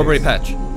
Strawberry Patch.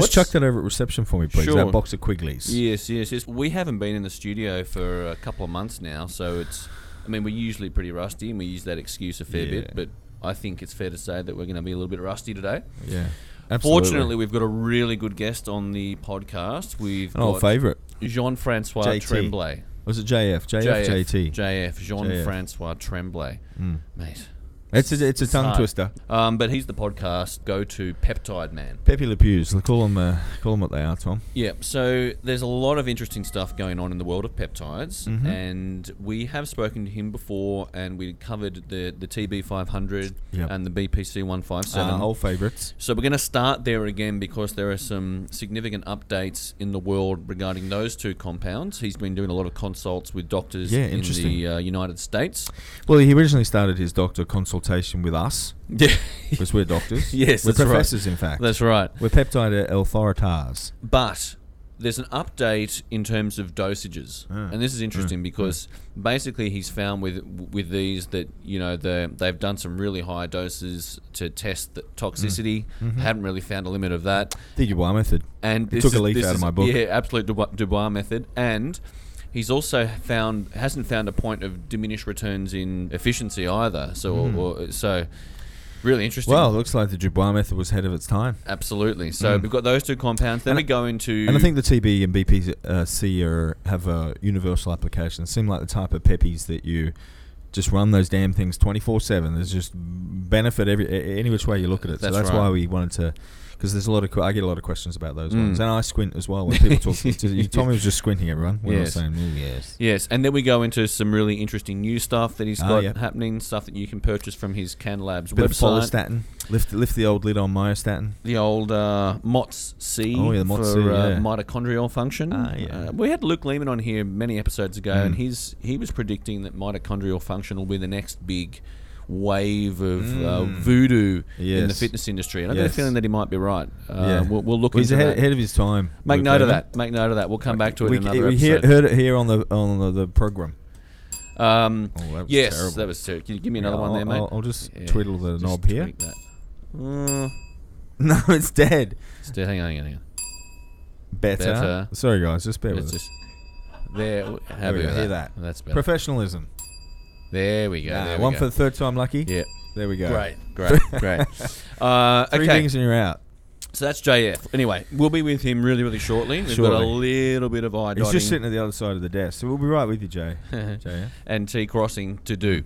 Just chuck that over at reception for me, please. Sure. That box of Quigley's. Yes, yes, yes. We haven't been in the studio for a couple of months now, so it's. I mean, we're usually pretty rusty, and we use that excuse a fair Yeah. bit. But I think it's fair to say that we're going to be a little bit rusty today. Yeah. Absolutely. Fortunately, we've got a really good guest on the podcast. We've An old favourite. Jean Francois JT. Tremblay. Was it JF? JF, JT. JF, Jean JF. Francois Tremblay. Mm. Mate. It's a, it's a tongue hard. twister. Um, but he's the podcast go to Peptide Man. Pepe Le Pews. Call them, uh, call them what they are, Tom. Yeah, so there's a lot of interesting stuff going on in the world of peptides, Mhm. and we have spoken to him before, and we covered the the TB 500 Yep. and the BPC 157. Uh, old favourites. so we're going to start there again because there are some significant updates in the world regarding those two compounds. He's been doing a lot of consults with doctors Yeah, in interesting. the uh, United States. Well, he originally started his doctor consultation with us Yeah, because we're doctors. Yes, we're that's right. professors, in fact. that's right. We're peptide authoritas. But there's an update in terms of dosages, Ah. and this is interesting Mm, because basically he's found with with these that you know the, they've done some really high doses to test the toxicity. Mm. Mhm. Haven't really found a limit of that, The Dubois method. and this took a leaf out of my book. Yeah, absolute Dubois, Dubois method, and. He's also found hasn't found a point of diminished returns in efficiency either. So, Mm. or, so really interesting. Well, it looks like the Dubois method was ahead of its time. absolutely. So Mm. we've got those two compounds. Then And we go into And I think the TB and BPC are, have a universal application. Seem like the type of peppies that you just run those damn things 24 7. There's just benefit every any which way you look at it. That's so that's right. why we wanted to. Because there's a lot of I get a lot of questions about those Mm. ones, and I squint as well when people talk. to, Tommy was just squinting. Everyone, we're Yes. saying "Ooh, yes. Yes, and then we go into some really interesting new stuff that he's Ah, got happening, stuff that you can purchase from his Can Labs Bit of website. follistatin. Lift lift the old lid on myostatin. The old uh, MOTS C Oh, yeah, the for uh, yeah. mitochondrial function. Ah, yeah. Uh, we had Luke Leaman on here many episodes ago, Mm. and he's he was predicting that mitochondrial function will be the next big wave of uh, Mm. voodoo in the fitness industry. And I got a feeling that he might be right. Uh, Yeah. we'll, we'll look Well, he's into ahead, ahead of his time. Make note of that. Make note of that. We'll come back to it We, in another we hear, episode. heard it here on the on the, the program. um, Oh, that was yes, terrible. that was terrible. Can you give me another Yeah, one there, I'll, mate? I'll, I'll just Yeah, twiddle the just knob here. Uh, No, it's dead. still, hang on, hang on, hang on. Better. Better. Sorry, guys, just bear Let's with us. just there. There Have we go, that. hear that. That's better. Professionalism. There we go. Nah, there we one go. for the third time lucky. yeah. There we go. Great, great, great. Uh, Three okay, things and you're out. so that's JF. Anyway, we'll be with him really, really shortly. We've got a little bit of eye He's just sitting at the other side of the desk, so we'll be right with you, Jay. Jay, yeah? and T crossing to do.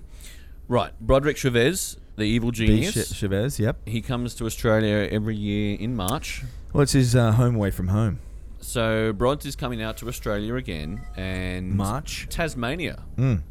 Right, Broderick Chavez, the evil genius. Ch- Chavez, yep. he comes to Australia every year in March. Well, it's his uh, home away from home. So Brods is coming out to Australia again, and March. Tasmania, Mm.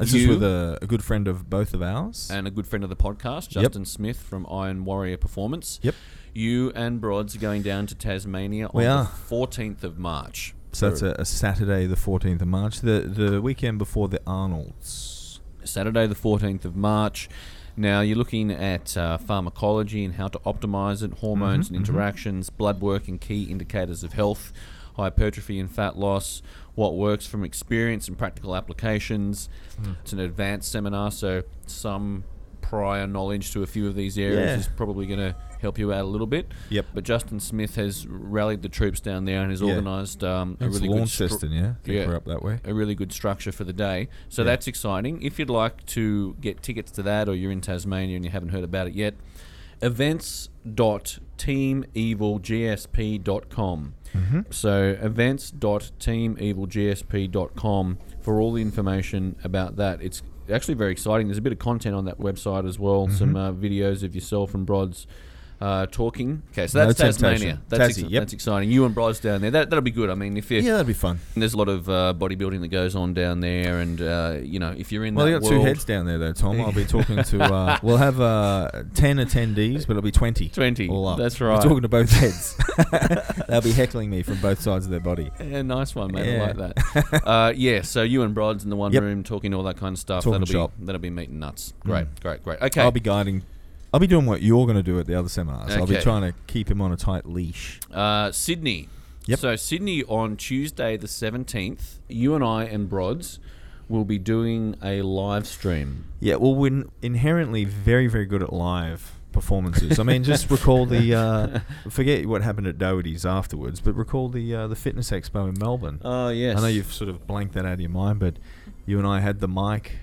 This You- is with a, a good friend of both of ours. and a good friend of the podcast, Yep. Justin Smith from Iron Warrior Performance. Yep. You and Brods are going down to Tasmania on We the are. 14th of March. so that's a, a Saturday, the 14th of March, the the weekend before the Arnolds. Saturday, the 14th of March. Now, you're looking at uh, pharmacology and how to optimize it, hormones Mhm, and mhm. interactions, blood work and key indicators of health, hypertrophy and fat loss, what works from experience and practical applications. Mm. It's an advanced seminar, so some prior knowledge to a few of these areas Yeah. is probably going to help you out a little bit. Yep. But Justin Smith has rallied the troops down there and has Yeah. organised um, a really good stru- yeah? Yeah. we're up that way. a really good structure for the day. So Yeah. that's exciting. If you'd like to get tickets to that or you're in Tasmania and you haven't heard about it yet, events.teamevilgsp.com. Mm-hmm. So events.teamevilgsp.com for all the information about that. It's actually very exciting. There's a bit of content on that website as well. Mm-hmm. Some uh, videos of yourself and Brods uh, talking. Okay, so that's No Tasmania. temptation. That's, Tassie, yep. that's exciting. You and Brods down there. That that'll be good. I mean, if you Yeah, that'd be fun. there's a lot of uh, bodybuilding that goes on down there, and uh, you know, if you're in Well, that you got two world, heads down there, though, Tom. I'll be talking to. Uh, we'll have uh, ten attendees, but it'll be twenty. 20. All up. That's We're right. talking to both heads. They'll be heckling me from both sides of their body. Yeah, nice one, mate. Yeah. I like that. uh, yeah, so you and Brods in the one Yep. room talking all that kind of stuff. Talking that'll shop. be that'll be meeting nuts. Great, Mm. great, great. Okay. I'll be guiding. I'll be doing what you're going to do at the other seminars. I'll be Okay. trying to keep him on a tight leash. Uh, Sydney. Yep. So Sydney on Tuesday the seventeenth, you and I and Brods will be doing a live stream. Yeah, well, we're inherently very, very good at live performances. I mean, just recall the uh, forget what happened at Doherty's afterwards, but recall the uh, the fitness expo in Melbourne. Oh yes. I know you've sort of blanked that out of your mind, but you and I had the mic.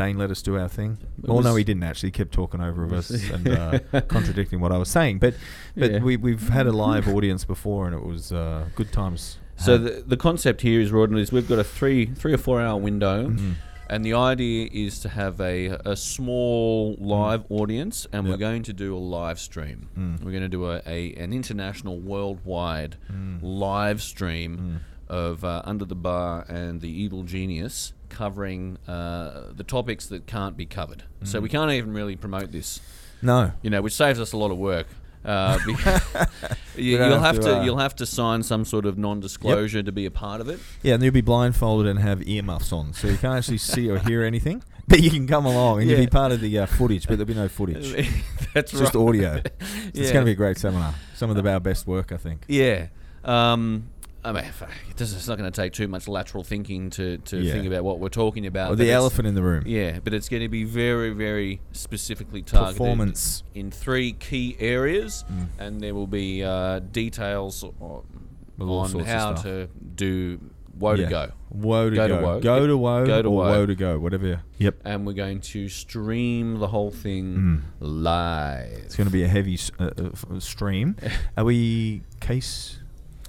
Dane let us do our thing. It Well, no, he didn't actually. He kept talking over of us and uh, contradicting what I was saying. But but Yeah. we, we've had a live audience before, and it was uh, good times. So had. the, the concept here is, Rawdon, is we've got a three three or four hour window, Mhm. and the idea is to have a a small live audience, and we're going to do a live stream. Mm. We're going to do a, a an international, worldwide Mm. live stream Mm. of uh, Under the Bar and the Evil Genius, covering uh, the topics that can't be covered. So we Mm. can't even really promote this, no, you know, which saves us a lot of work. Uh, you, you'll have have to, to, uh, you'll have to sign some sort of non-disclosure to be a part of it. yeah, and you'll be blindfolded and have earmuffs on, so you can't actually see or hear anything. But you can come along and you'll be part of the uh, footage, but there'll be no footage. That's just right. audio. So It's going to be a great seminar. Some of the, our best work, I think. Yeah. Um, I mean, fuck, it doesn't- it's not going to take too much lateral thinking to, to Yeah. think about what we're talking about. Or the elephant in the room. Yeah, but it's going to be very, very specifically targeted Performance. in three key areas, Mm. and there will be uh, details on, on how to do woe Yeah. to go. Woe to Go go. to woe. Go to woe. Go to woe. woe to go. Whatever. Yep. And we're going to stream the whole thing Mm. live. It's going to be a heavy uh, uh, stream. Are we case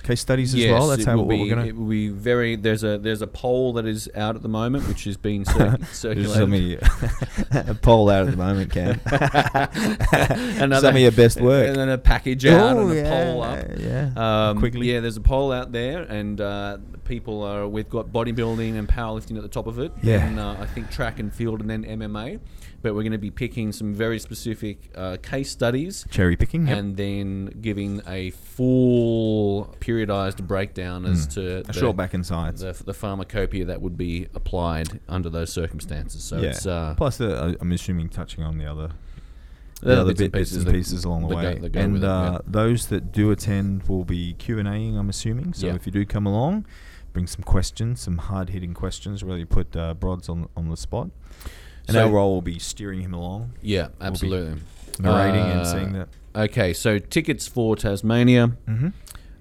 case studies as yes, well? That's how what be, we're going to. It will be very. There's a there's a poll that is out at the moment, which is being cir- circulated. Some of a poll out at the moment, Cam. Another- Some of your best work. and then a package out Oh, and a yeah, poll up. Yeah. Um, Quickly. Yeah, there's a poll out there, and uh, people are. We've got bodybuilding and powerlifting at the top of it. Yeah. And uh, I think track and field, and then MMA. But we're going to be picking some very specific uh, case studies. Cherry picking. Yep. And then giving a full periodized breakdown as Mm. to a the, short back and sides. the, the pharmacopoeia that would be applied under those circumstances. So yeah. it's uh, Plus, uh, I'm assuming touching on the other the the other bits bit, bits and pieces along the that go- way. go and it, yeah. uh, those that do attend will be Q and Aing. I'm assuming. So Yeah. if you do come along, bring some questions, some hard hitting questions. Really put uh, Brods on on the spot. And So- our role will be steering him along, Yeah, absolutely. narrating Uh, and seeing that. Okay, so tickets for Tasmania, Mm-hmm.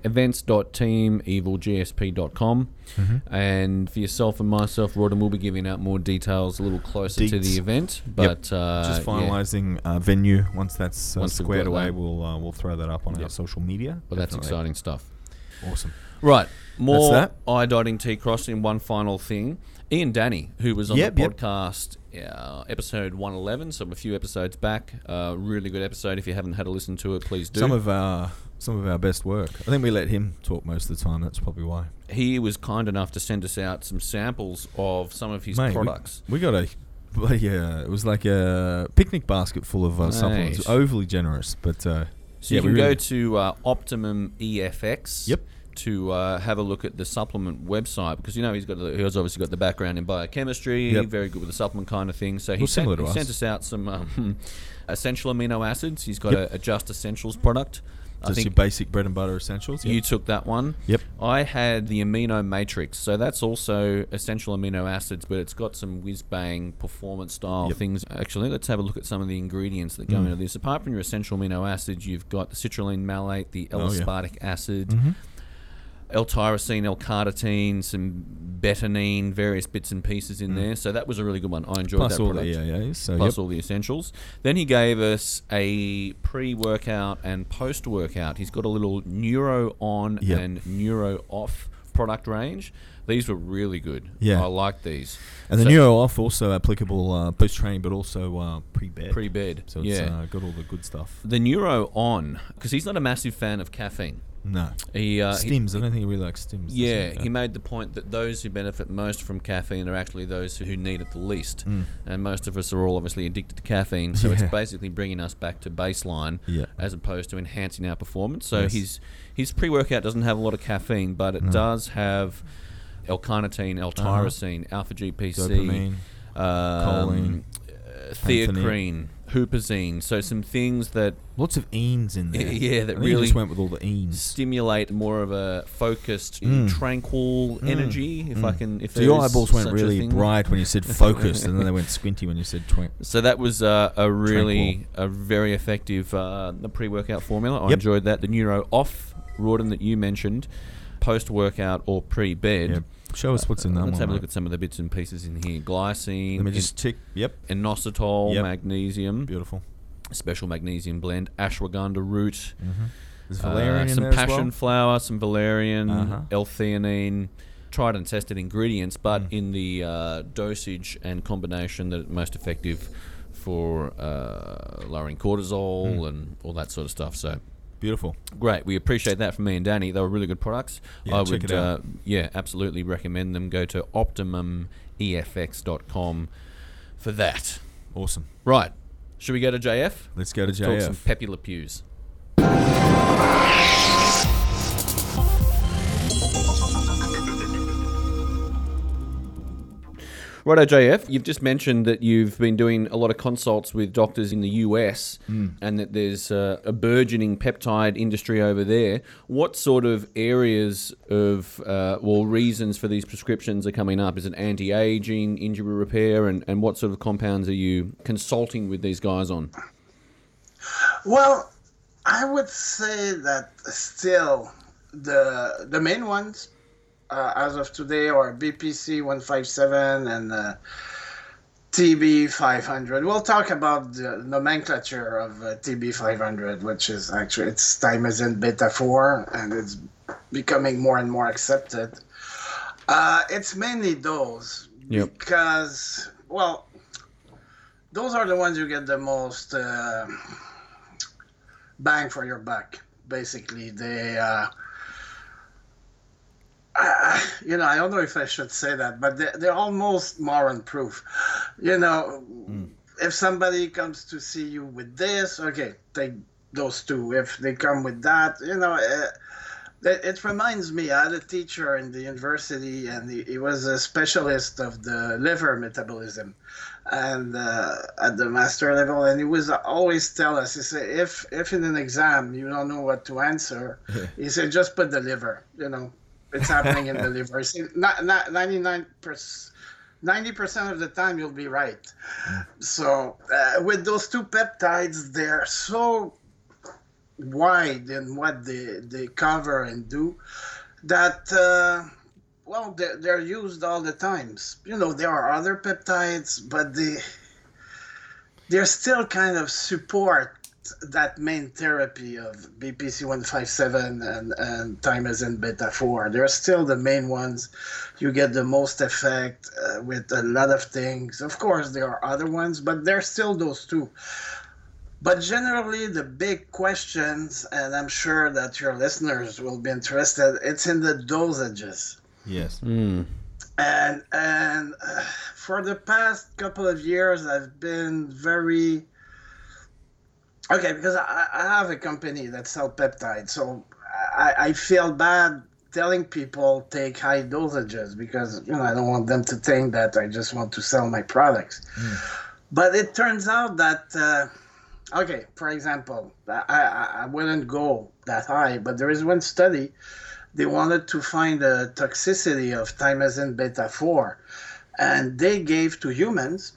events.teamevilgsp.com. Mm-hmm. And for yourself and myself, Rodden will be giving out more details a little closer to the event. But uh, Just yeah. finalising uh, venue. Once that's uh, Once squared away, that. we'll uh, we'll throw that up on our social media. Well, that's Definitely. exciting stuff. Awesome. Right, more. I dotting T crossing. One final thing. Ian Danney, who was on Yep, the yep. podcast, uh, episode 111, so a few episodes back. Uh, really good episode. If you haven't had a listen to it, please do. Some of our some of our best work. I think we let him talk most of the time. That's probably why. he was kind enough to send us out some samples of some of his Mate, products. We got a, bloody, uh, it was like a picnic basket full of uh, supplements. Overly generous, but uh, So yeah, you we can go to uh, Optimum EFX. Yep. To uh, have a look at the supplement website because you know he's got the, he's obviously got the background in biochemistry, Yep. very good with the supplement kind of thing. So he, Well, sent, he us. sent us out some um, essential amino acids. He's got Yep. a, a Just Essentials product. I just your basic bread and butter essentials. you took that one. Yep. I had the amino matrix, so that's also essential amino acids, but it's got some whiz bang performance style Yep. things. Actually, let's have a look at some of the ingredients that go Mm. into this. Apart from your essential amino acids, you've got the citrulline malate, the Oh, yeah. L-aspartic acid, Mhm. L-tyrosine, L-carnitine, some betanine, various bits and pieces in there. So that was a really good one. I enjoyed Mm. Plus that all product. the EAAs. So Plus yep. all the essentials. Then he gave us a pre-workout and post-workout. He's got a little neuro on Yep. and neuro off product range. These were really good. Yeah. I like these. and the neuro off also applicable uh, post training, but also uh, pre bed. pre-bed. So it's yeah. uh, got all the good stuff. the neuro on because he's not a massive fan of caffeine. No. He, uh, he- Stims. I don't think he really likes stims. Yeah, he? he made the point that those who benefit most from caffeine are actually those who need it the least. Mm. And most of us are all obviously addicted to caffeine, so it's basically bringing us back to baseline Yeah. as opposed to enhancing our performance. So Yes. his his pre-workout doesn't have a lot of caffeine, but it No. does have L-carnitine, L-tyrosine, alpha GPC, Dopamine. um, choline, uh, theacrine, huperzine. So some things that Lots of enes in there. Yeah, that I really just went with all the enes. stimulate more of a focused, Mm. tranquil Mm. energy. If I Mm. can, if So your eyeballs went really bright when you said focused, and then they went squinty when you said twink. So that was uh, a really a very effective uh, pre-workout formula. I Yep. enjoyed that. The neuro off Rawdon that you mentioned, post-workout or pre-bed. Yeah. Show us what's in that one. Let's one. have a look at some of the bits and pieces in here. Glycine, Let me just tick. Yep. inositol, Yep. magnesium, Beautiful. special magnesium blend, ashwagandha root, Mm-hmm. There's uh, valerian in some passion well? flower, some valerian, Uh-huh. L-theanine, tried and tested ingredients, but Mm. in the uh, dosage and combination that are most effective for uh, lowering cortisol Mm. and all that sort of stuff. So Beautiful. great, we appreciate that from me and Danny. They were really good products. Yeah, I check would, it out. Uh, yeah, absolutely recommend them. Go to optimumefx.com for that. Awesome. Right, should we go to JF? Let's go to JF. Talk some. Pepe Le Pews. Righto, JF, you've just mentioned that you've been doing a lot of consults with doctors in the US and that there's uh, a burgeoning peptide industry over there. What sort of areas of, uh, well, reasons for these prescriptions are coming up? Is it anti aging, injury repair, and, and what sort of compounds are you consulting with these guys on? Well, I would say that still the the main ones uh, as of today are BPC 157 and uh, TB 500. We'll talk about the nomenclature of uh, TB 500, which is actually it's thymosin beta 4 and it's becoming more and more accepted. Uh, it's mainly those Yep. because well, those are the ones you get the most. Uh, bang for your buck. Basically, they, uh, you know, I don't know if I should say that, but they're, they're almost moron proof. You know, if somebody comes to see you with this, okay, take those two. If they come with that, you know, uh, it, it reminds me. I had a teacher in the university, and he, he was a specialist of the liver metabolism and uh, at the master level and he was always tell us he said if if in an exam you don't know what to answer he said just put the liver you know it's happening in the liver not, not 99 90% of the time you'll be right. So uh, with those two peptides they're so wide in what they, they cover and do that uh, well they're, they're used all the times. You know there are other peptides but they they're still kind of support that main therapy of BPC 157 and, and thymosin beta 4. They're still the main ones. You get the most effect uh, with a lot of things. Of course, there are other ones, but they're still those two. But generally, the big questions, and I'm sure that your listeners will be interested, it's in the dosages Yes. Mm. and and uh, for the past couple of years i've been very okay because i, I have a company that sell peptides so I, I feel bad telling people take high dosages because you know i don't want them to think that i just want to sell my products. But it turns out that uh, okay for example I, I wouldn't go that high but there is one study they wanted to find the toxicity of thymosin beta 4 and they gave to humans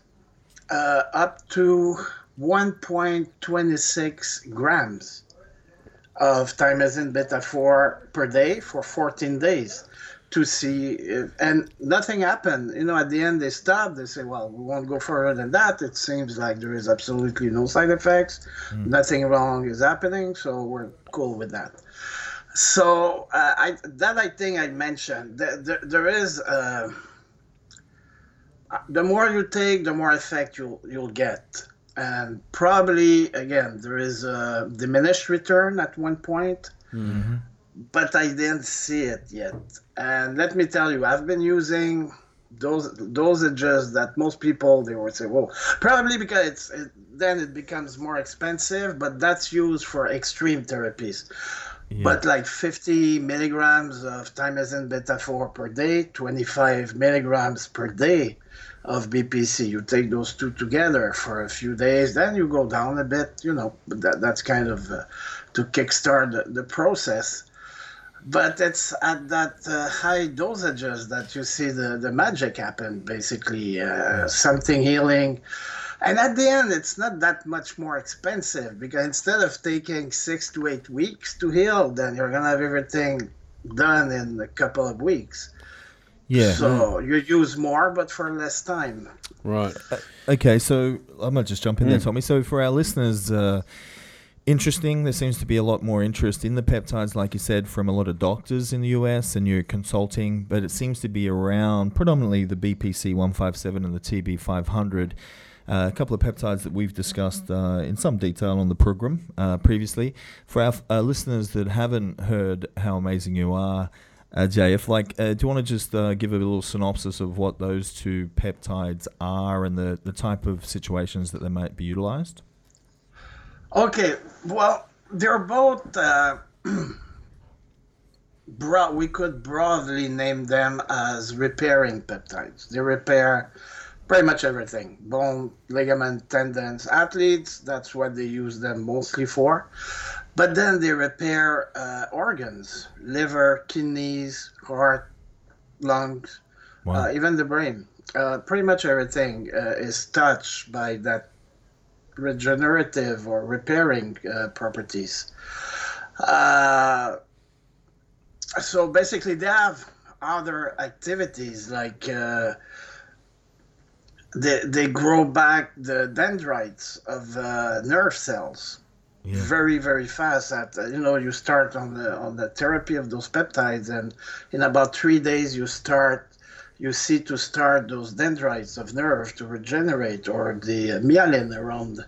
uh, up to 1.26 grams of thymosin beta 4 per day for 14 days to see if, and nothing happened. You know at the end they stopped. They say well we won't go further than that. It seems like there is absolutely no side effects. Mm. nothing wrong is happening so we're cool with that. So uh, I, that i think i mentioned there, there, there is uh, the more you take the more effect you'll you'll get and probably again there is a diminished return at one point mm-hmm. but i didn't see it yet and let me tell you i've been using those dosages that most people they would say well probably because it's it, then it becomes more expensive but that's used for extreme therapies yeah. but like 50 milligrams of thymosin beta 4 per day 25 milligrams per day of BPC. You take those two together for a few days, then you go down a bit, you know, that, that's kind of uh, to kickstart the, the, process. But it's at that uh, high dosages that you see the, the magic happen, basically, uh, something healing. And at the end, it's not that much more expensive because instead of taking six to eight weeks to heal, then you're going to have everything done in a couple of weeks. Yeah. So you use more, but for less time. Right. Uh, okay, so I might just jump in mm. there, Tommy. So for our listeners, uh, interesting. There seems to be a lot more interest in the peptides, like you said, from a lot of doctors in the US and you're consulting, but it seems to be around predominantly the BPC 157 and the TB 500. Uh, a couple of peptides that we've discussed uh, in some detail on the program uh, previously. For our uh, listeners that haven't heard how amazing you are, uh, like, uh, do you want to just uh, give a little synopsis of what those two peptides are and the, the type of situations that they might be utilized? Okay, well, they're both uh, broad. We could broadly name them as repairing peptides. They repair pretty much everything: bone, ligament, tendons. Athletes, that's what they use them mostly for. But then they repair uh, organs, liver, kidneys, heart, lungs, wow. uh, even the brain. Uh, pretty much everything uh, is touched by that regenerative or repairing uh, properties. Uh, so basically, they have other activities like they, they grow back the dendrites of nerve cells yeah. very very fast at you know you start on the on the therapy of those peptides and in about three days you start you see to start those dendrites of nerve to regenerate or the myelin around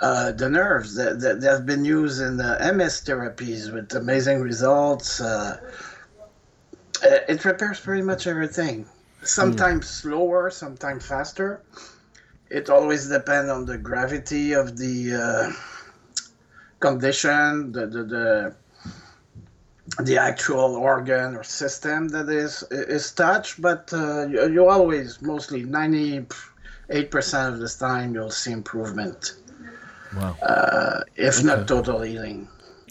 uh, the nerves that, that, that, have been used in the MS therapies with amazing results. Uh, it repairs pretty much everything. Sometimes mm. slower, sometimes faster. It always depends on the gravity of the uh, condition, the, the, the the actual organ or system that is is touched, but uh, you, you, always mostly ninety eight percent of the time you'll see improvement. Wow. Uh, if okay. not total healing.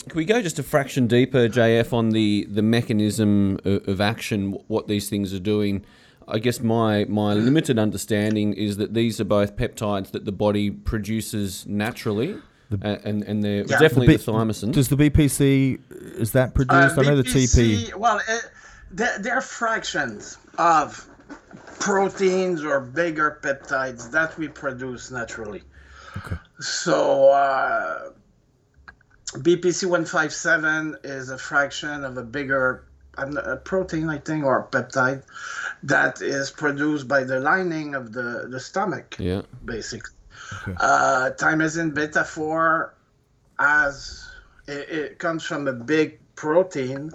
Can we go just a fraction deeper, JF, on the, the mechanism of, of action, what these things are doing? I guess my my limited understanding is that these are both peptides that the body produces naturally. The, and and they're yeah. definitely the, B, the thymosin. Does the BPC is that produced? Uh, I know the TP. Well, it, they're, they're fractions of proteins or bigger peptides that we produce naturally. Okay. So uh, BPC one five seven is a fraction of a bigger a protein, I think, or peptide that is produced by the lining of the, the stomach. Yeah. Basically. Okay. Uh, thymosin beta 4 as it, it, comes from a big protein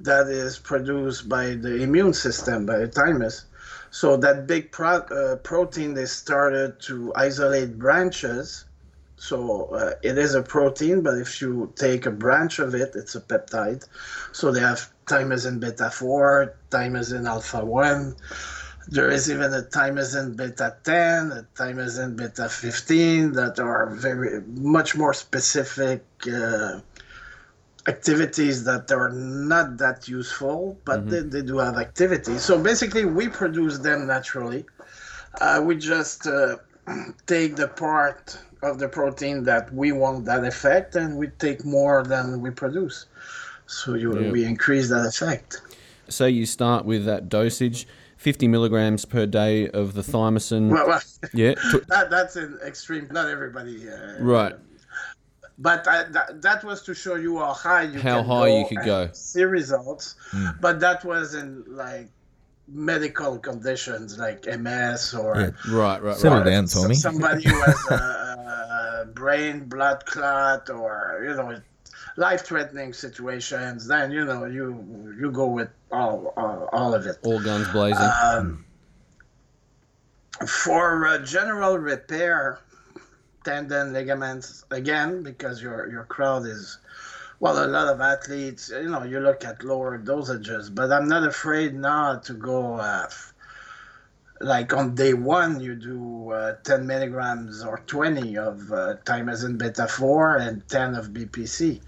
that is produced by the immune system, by the thymus. So that big pro, uh, protein, they started to isolate branches. So uh, it is a protein, but if you take a branch of it, it's a peptide. So they have thymosin beta 4, thymosin alpha 1, there is even a thymosin beta 10, a thymosin beta 15 that are very much more specific uh, activities that are not that useful, but mm-hmm. they, they do have activity. So basically, we produce them naturally. Uh, we just uh, take the part of the protein that we want that effect, and we take more than we produce. So you, we increase that effect. So you start with that dosage, 50 milligrams per day of the thymosin. Well, well yeah. that, that's an extreme. Not everybody. Uh, right. But I, that, that was to show you how high you How can high go you could go. See results. But that was in like medical conditions like MS or Yeah. Right, right, Settle right. down, Tommy. somebody who has a, a brain blood clot or you know life-threatening situations. Then you know you you go with all all, all of it. All guns blazing. Um, for uh, general repair, tendon, ligaments, again, because your your crowd is, well, a lot of athletes. You know, you look at lower dosages, but I'm not afraid now to go. Uh, like on day one, you do uh, 10 milligrams or 20 of uh, thymosin beta 4 and 10 of BPC.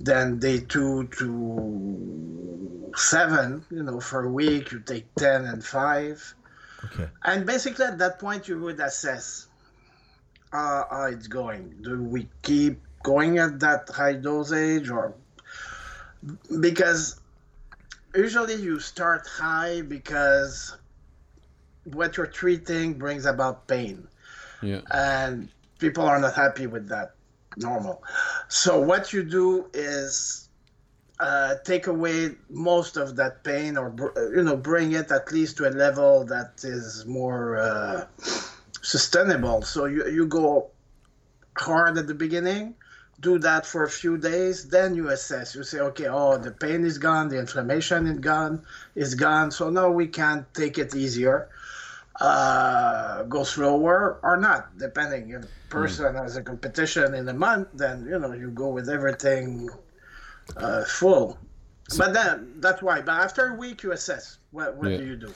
Then day two to seven, you know, for a week, you take 10 and 5. Okay. And basically, at that point, you would assess uh, how it's going. Do we keep going at that high dosage, or because usually you start high because what you're treating brings about pain, yeah. and people are not happy with that. Normal. So what you do is uh, take away most of that pain, or br- you know, bring it at least to a level that is more uh, sustainable. So you you go hard at the beginning, do that for a few days, then you assess. You say, okay, oh, the pain is gone, the inflammation is gone, is gone. So now we can take it easier, uh, go slower or not, depending. If a person has a competition in a month, then you know you go with everything uh, full. but then that's why. But after a week, you assess. What what Yeah. do you do?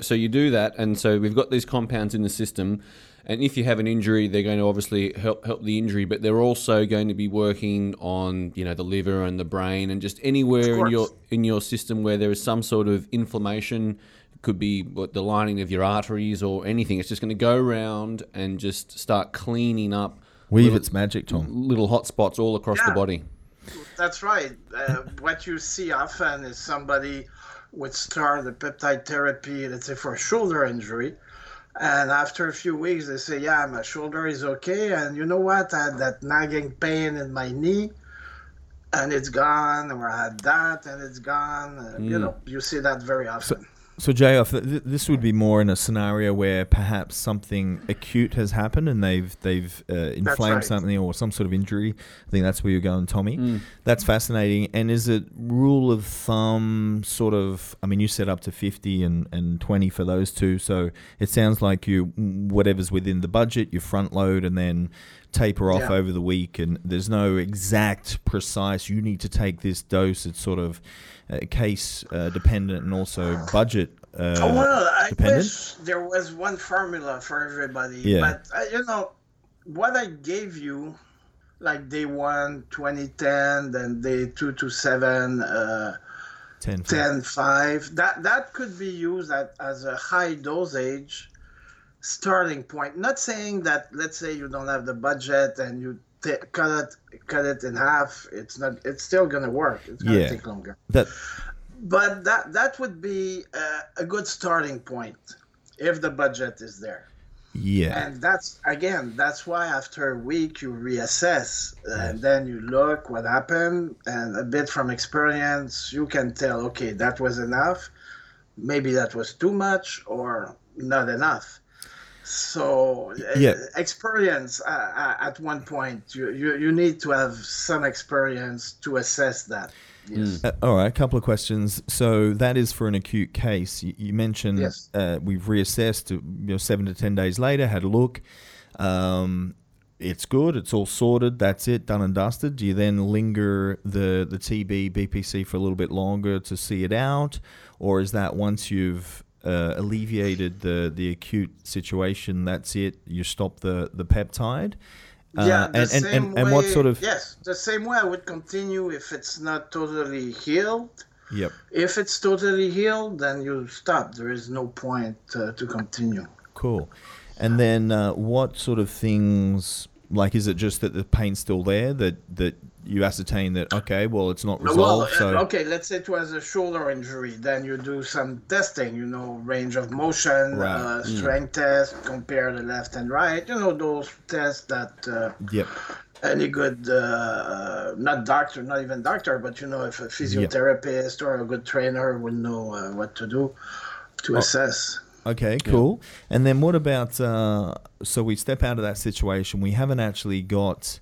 So you do that, and so we've got these compounds in the system, and if you have an injury, they're going to obviously help help the injury, but they're also going to be working on you know the liver and the brain and just anywhere in your in your system where there is some sort of inflammation. Could be what the lining of your arteries or anything. It's just going to go around and just start cleaning up Weave little, its magic, Tom. little hot spots all across the body. That's right. Uh, what you see often is somebody would start the peptide therapy, let's say for a shoulder injury, and after a few weeks they say, "Yeah, my shoulder is okay," and you know what? I had that nagging pain in my knee, and it's gone, or I had that and it's gone. Uh, You know, you see that very often. So, JF, th- th- this would be more in a scenario where perhaps something acute has happened and they've they've uh, inflamed right. something or some sort of injury. I think that's where you're going, Tommy. That's fascinating. And is it rule of thumb sort of? I mean, you set up to 50 and, and 20 for those two. So it sounds like you whatever's within the budget, you front load and then taper off Yeah. over the week. And there's no exact, precise. You need to take this dose. It's sort of case uh, dependent and also budget. Uh, Oh, well, I dependent? wish there was one formula for everybody. Yeah. But, uh, you know, what I gave you, like day one, 2010, then day two to seven, uh, 10, 10, 5, that, that could be used at, as a high dosage starting point. Not saying that, let's say you don't have the budget and you t- cut it cut it in half. It's not. It's still gonna work. It's gonna Yeah. take longer That but that that would be uh, a good starting point if the budget is there yeah. and that's again that's why after a week you reassess and then you look what happened and a bit from experience you can tell okay that was enough maybe that was too much or not enough so uh, Yeah. experience uh, uh, at one point you, you you need to have some experience to assess that yes Uh, all right, a couple of questions. So that is for an acute case. You, you mentioned Yes. uh, we've reassessed. uh, You know, seven to ten days later, had a look. Um, it's good. It's all sorted. That's it, done and dusted. Do you then linger the the TB BPC for a little bit longer to see it out, or is that once you've uh, alleviated the the acute situation, that's it? You stop the the peptide. Uh, yeah, the and, and, same and, and what sort of yes, the same way I would continue if it's not totally healed. yep. If it's totally healed, then you stop. There is no point uh, to continue. Cool. And then uh, what sort of things? Like, is it just that the pain's still there that that you ascertain that okay, well, it's not resolved. uh, so okay, let's say it was a shoulder injury. Then you do some testing, you know, range of motion, Right. uh, strength test, compare the left and right. You know, those tests that uh, yep, any good, uh, not doctor, not even doctor, but you know, if a physiotherapist or a good trainer would know uh, what to do Oh. to assess. Okay, cool. And then what about? Uh, so we step out of that situation. We haven't actually got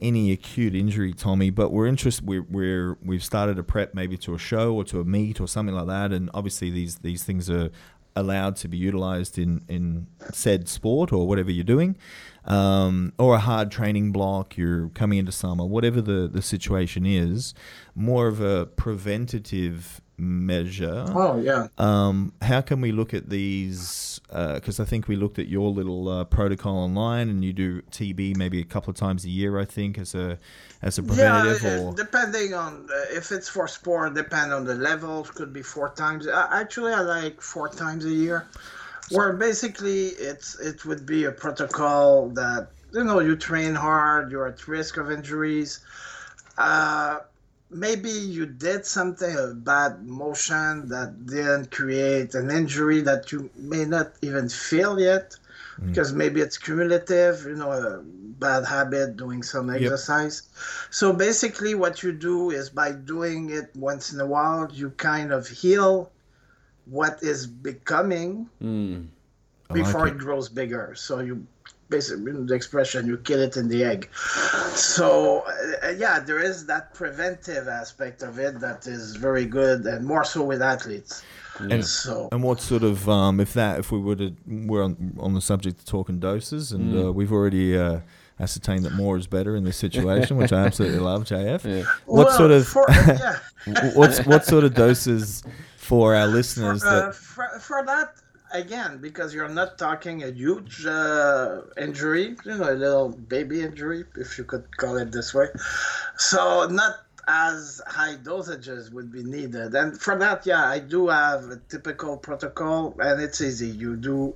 any acute injury, Tommy, but we're interested. We're, we're we've started a prep maybe to a show or to a meet or something like that. And obviously these these things are allowed to be utilized in in said sport or whatever you're doing, um, or a hard training block. You're coming into summer, whatever the the situation is. More of a preventative measure Oh yeah. um, how can we look at these? Because I think we looked at your little uh, protocol online, and you do TB maybe a couple of times a year. I think as a as a preventative, yeah, or depending on uh, if it's for sport, depend on the levels. Could be four times. Uh, actually, I like four times a year, where basically it's it would be a protocol that you know you train hard, you're at risk of injuries. Uh, maybe you did something a bad motion that didn't create an injury that you may not even feel yet because maybe it's cumulative you know a bad habit doing some exercise so basically what you do is by doing it once in a while you kind of heal what is becoming Mm. Like before it. it. grows bigger. So you basically the expression you kill it in the egg. So uh, yeah, there is that preventive aspect of it that is very good, and more so with athletes. And- so and what sort of um, if that if we were to we're on, on the subject of talking doses, and uh, we've already. Uh, Ascertained that more is better in this situation, which I absolutely love, JF. Yeah. What Well, sort of for, yeah. what's what sort of doses for our listeners for, uh, that for, for that again because you're not talking a huge uh, injury you know a little baby injury if you could call it this way. So not as high dosages would be needed. And for that yeah i do have a typical protocol and it's easy. You do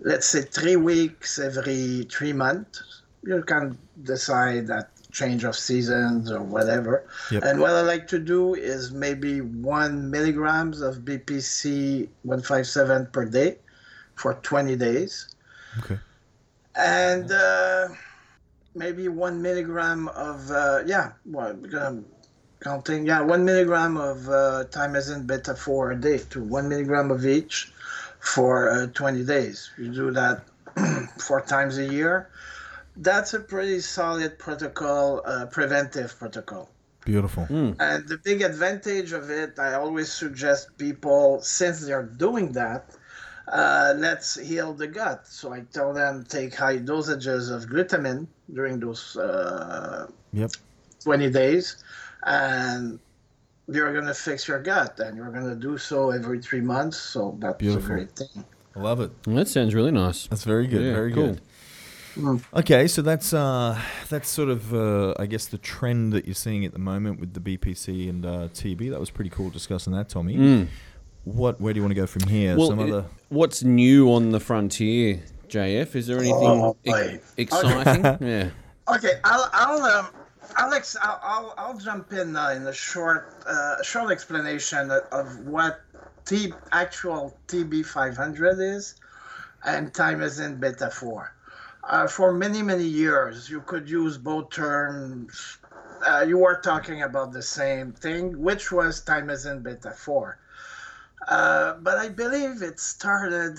let's say three weeks every three months. You can decide that change of seasons or whatever Yep. and what I like to do is maybe one milligrams of BPC 157 per day for 20 days. Okay. And uh, maybe one milligram of, uh, yeah, well, because I'm counting, yeah, one milligram of uh, thymosin beta 4 a day to one milligram of each for uh, 20 days. You do that four times a year. That's a pretty solid protocol, uh, preventive protocol. beautiful? And the big advantage of it, I always suggest people, since they're doing that, uh, let's heal the gut. So I tell them take high dosages of glutamine during those uh, Yep. 20 days, and you're going to fix your gut, and you're going to do so every three months. So that's Beautiful. a great thing. I love it. That sounds really nice. That's very good. Yeah, very cool. good. Okay, so that's uh, that's sort of uh, I guess the trend that you're seeing at the moment with the BPC and uh, TB. That was pretty cool discussing that, Tommy. Mm. What where do you want to go from here? Well, Some i- other what's new on the frontier, JF? Is there anything Oh, e- boy. exciting? yeah. Okay, I'll I'll um, Alex, I'll, I'll I'll jump in uh, in a short uh, short explanation of- of what T actual TB 500 is, and thymosin beta 4. Uh, for many many years, you could use both terms. Uh, you were talking about the same thing, which was thymosin beta 4. Uh, but I believe it started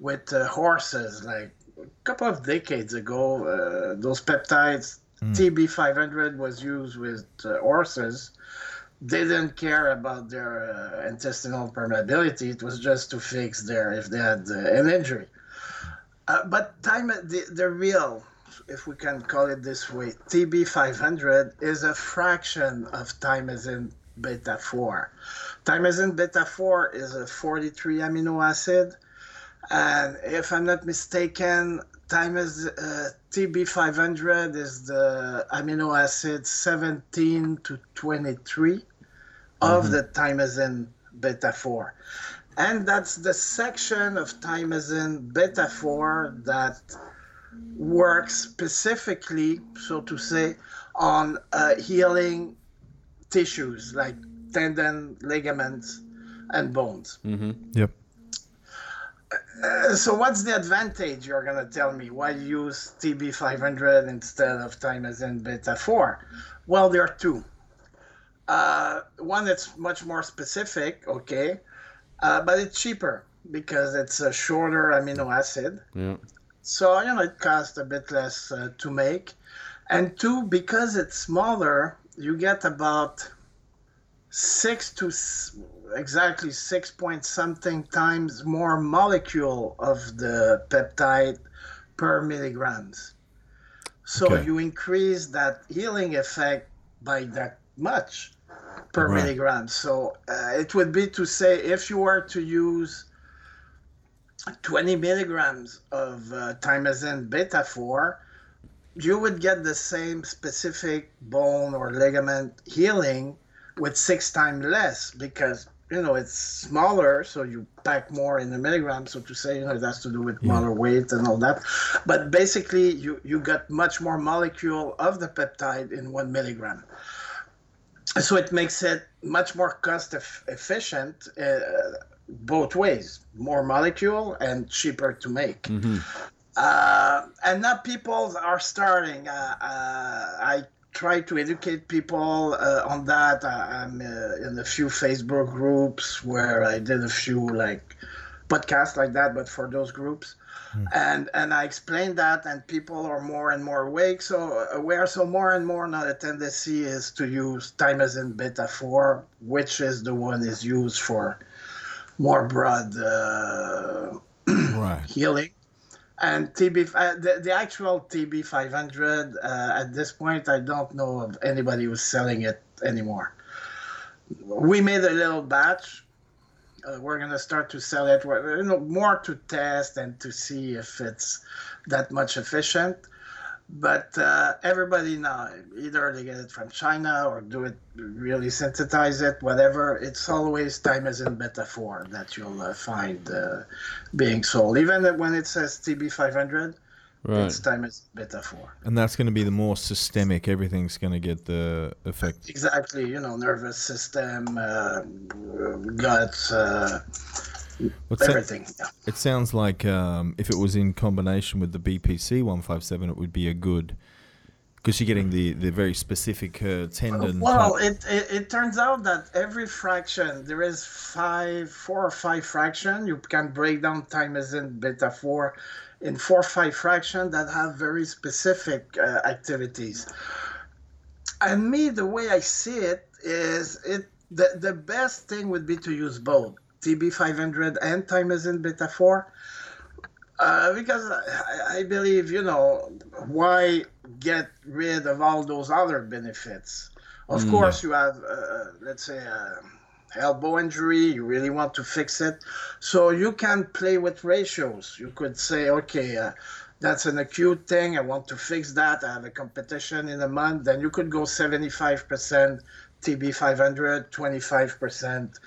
with uh, horses, like a couple of decades ago. Uh, those peptides, TB500 was used with uh, horses. They didn't care about their uh, intestinal permeability. It was just to fix their if they had uh, an injury. Uh, but time the, the real, if we can call it this way, TB500 is a fraction of thymosin beta 4. Thymosin beta 4 is a 43 amino acid. And if I'm not mistaken, thymaz, uh, TB500 is the amino acid 17 to 23 of the thymosin beta 4. And that's the section of thymosin beta 4 that works specifically, so to say, on uh, healing tissues like tendon, ligaments, and bones. Yep. Uh, so, what's the advantage you're going to tell me? Why use TB500 instead of thymosin beta 4? Well, there are two. Uh, one, that's much more specific, okay, uh, but it's cheaper because it's a shorter amino acid. Yeah. So, you know, it costs a bit less uh, to make. And two, because it's smaller, you get about six to s- exactly six point something times more molecule of the peptide per milligrams. So Okay. you increase that healing effect by that much per Right. milligram. So uh, it would be to say if you were to use 20 milligrams of uh, thymosin beta 4, you would get the same specific bone or ligament healing with six times less because you know it's smaller so you pack more in the milligram so to say you know it has to do with molar weight and all that but basically you you got much more molecule of the peptide in one milligram so it makes it much more cost eff- efficient uh, both ways more molecule and cheaper to make. Uh, and now people are starting uh, uh, i try to educate people uh, on that. I, i'm uh, in a few facebook groups where i did a few like podcasts like that but for those groups and and I explained that, and people are more and more awake, so aware. So more and more now the tendency is to use thymosin beta four, which is the one is used for more broad uh, Right. healing. And TB, uh, the, the actual TB 500, uh, at this point, I don't know of anybody who's selling it anymore. We made a little batch. Uh, we're going to start to sell it, you know, more to test and to see if it's that much efficient. But uh, everybody now, either they get it from China or do it, really synthesize it, whatever. It's always time is in beta 4 that you'll uh, find uh, being sold. Even when it says TB500, Right. time is better for. And that's going to be the more systemic. Everything's going to get the effect. Exactly, you know, nervous system, uh, gut, uh, What's that? everything. Yeah. It sounds like um, if it was in combination with the BPC 157, it would be a good. Because you're getting the, the very specific uh, tendon. Well, it, it, it turns out that every fraction, there is five, four or five fraction. You can break down thymosin beta 4 in four or five fraction that have very specific uh, activities. And me, the way I see it is it the, the best thing would be to use both TB500 and thymosin beta 4 uh, because I, I believe, you know, why get rid of all those other benefits? Of course, you have, uh, let's say, a elbow injury, you really want to fix it. So you can play with ratios. You could say, okay, uh, that's an acute thing. I want to fix that. I have a competition in a month. Then you could go 75% TB500, 25%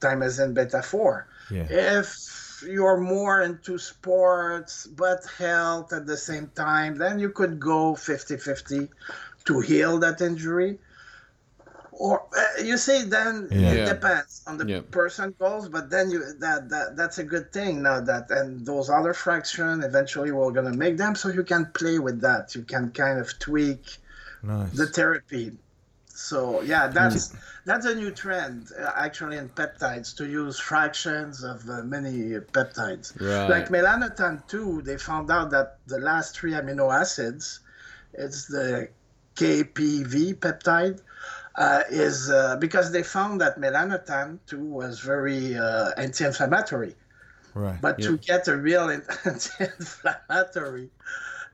time as in beta 4. Yeah. If you're more into sports but health at the same time, then you could go 50 50 to heal that injury. Or uh, you see, then Yeah. it depends on the Yeah. person goals, but then you that, that that's a good thing now that and those other fraction eventually we're gonna make them so you can play with that. You can kind of tweak nice. the therapy. So yeah, that's that's a new trend uh, actually in peptides to use fractions of uh, many peptides. Right. Like melanotan 2, they found out that the last three amino acids, it's the KPV peptide, uh, is uh, because they found that melanotan 2 was very uh, anti-inflammatory. right. But to get a real anti-inflammatory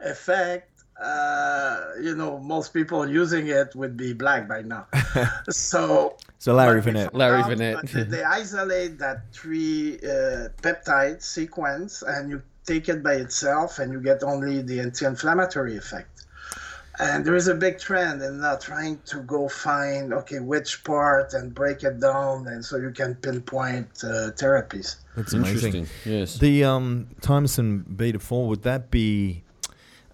effect, uh, you know, most people using it would be black by now. so so Larry but they Vanette. found Larry out Vanette. that They isolate that three uh, peptide sequence and you take it by itself and you get only the anti-inflammatory effect. And there is a big trend in now trying to go find okay which part and break it down, and so you can pinpoint uh, therapies. That's amazing. Interesting. Yes. The um, Thymosin beta four would that be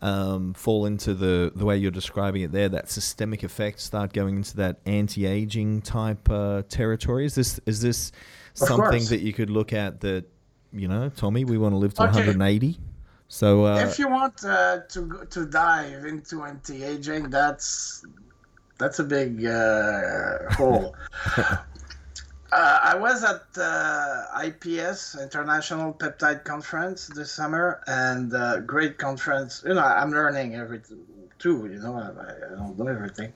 um, fall into the the way you're describing it there? That systemic effect start going into that anti aging type uh, territory. Is this is this Of something course. that you could look at? That you know, Tommy, we want to live to Okay. 180. So uh, if you want uh, to to dive into anti-aging, that's that's a big uh, hole. uh, I was at uh, IPS International Peptide Conference this summer, and uh, great conference. You know, I'm learning everything too. You know, I, I don't know everything.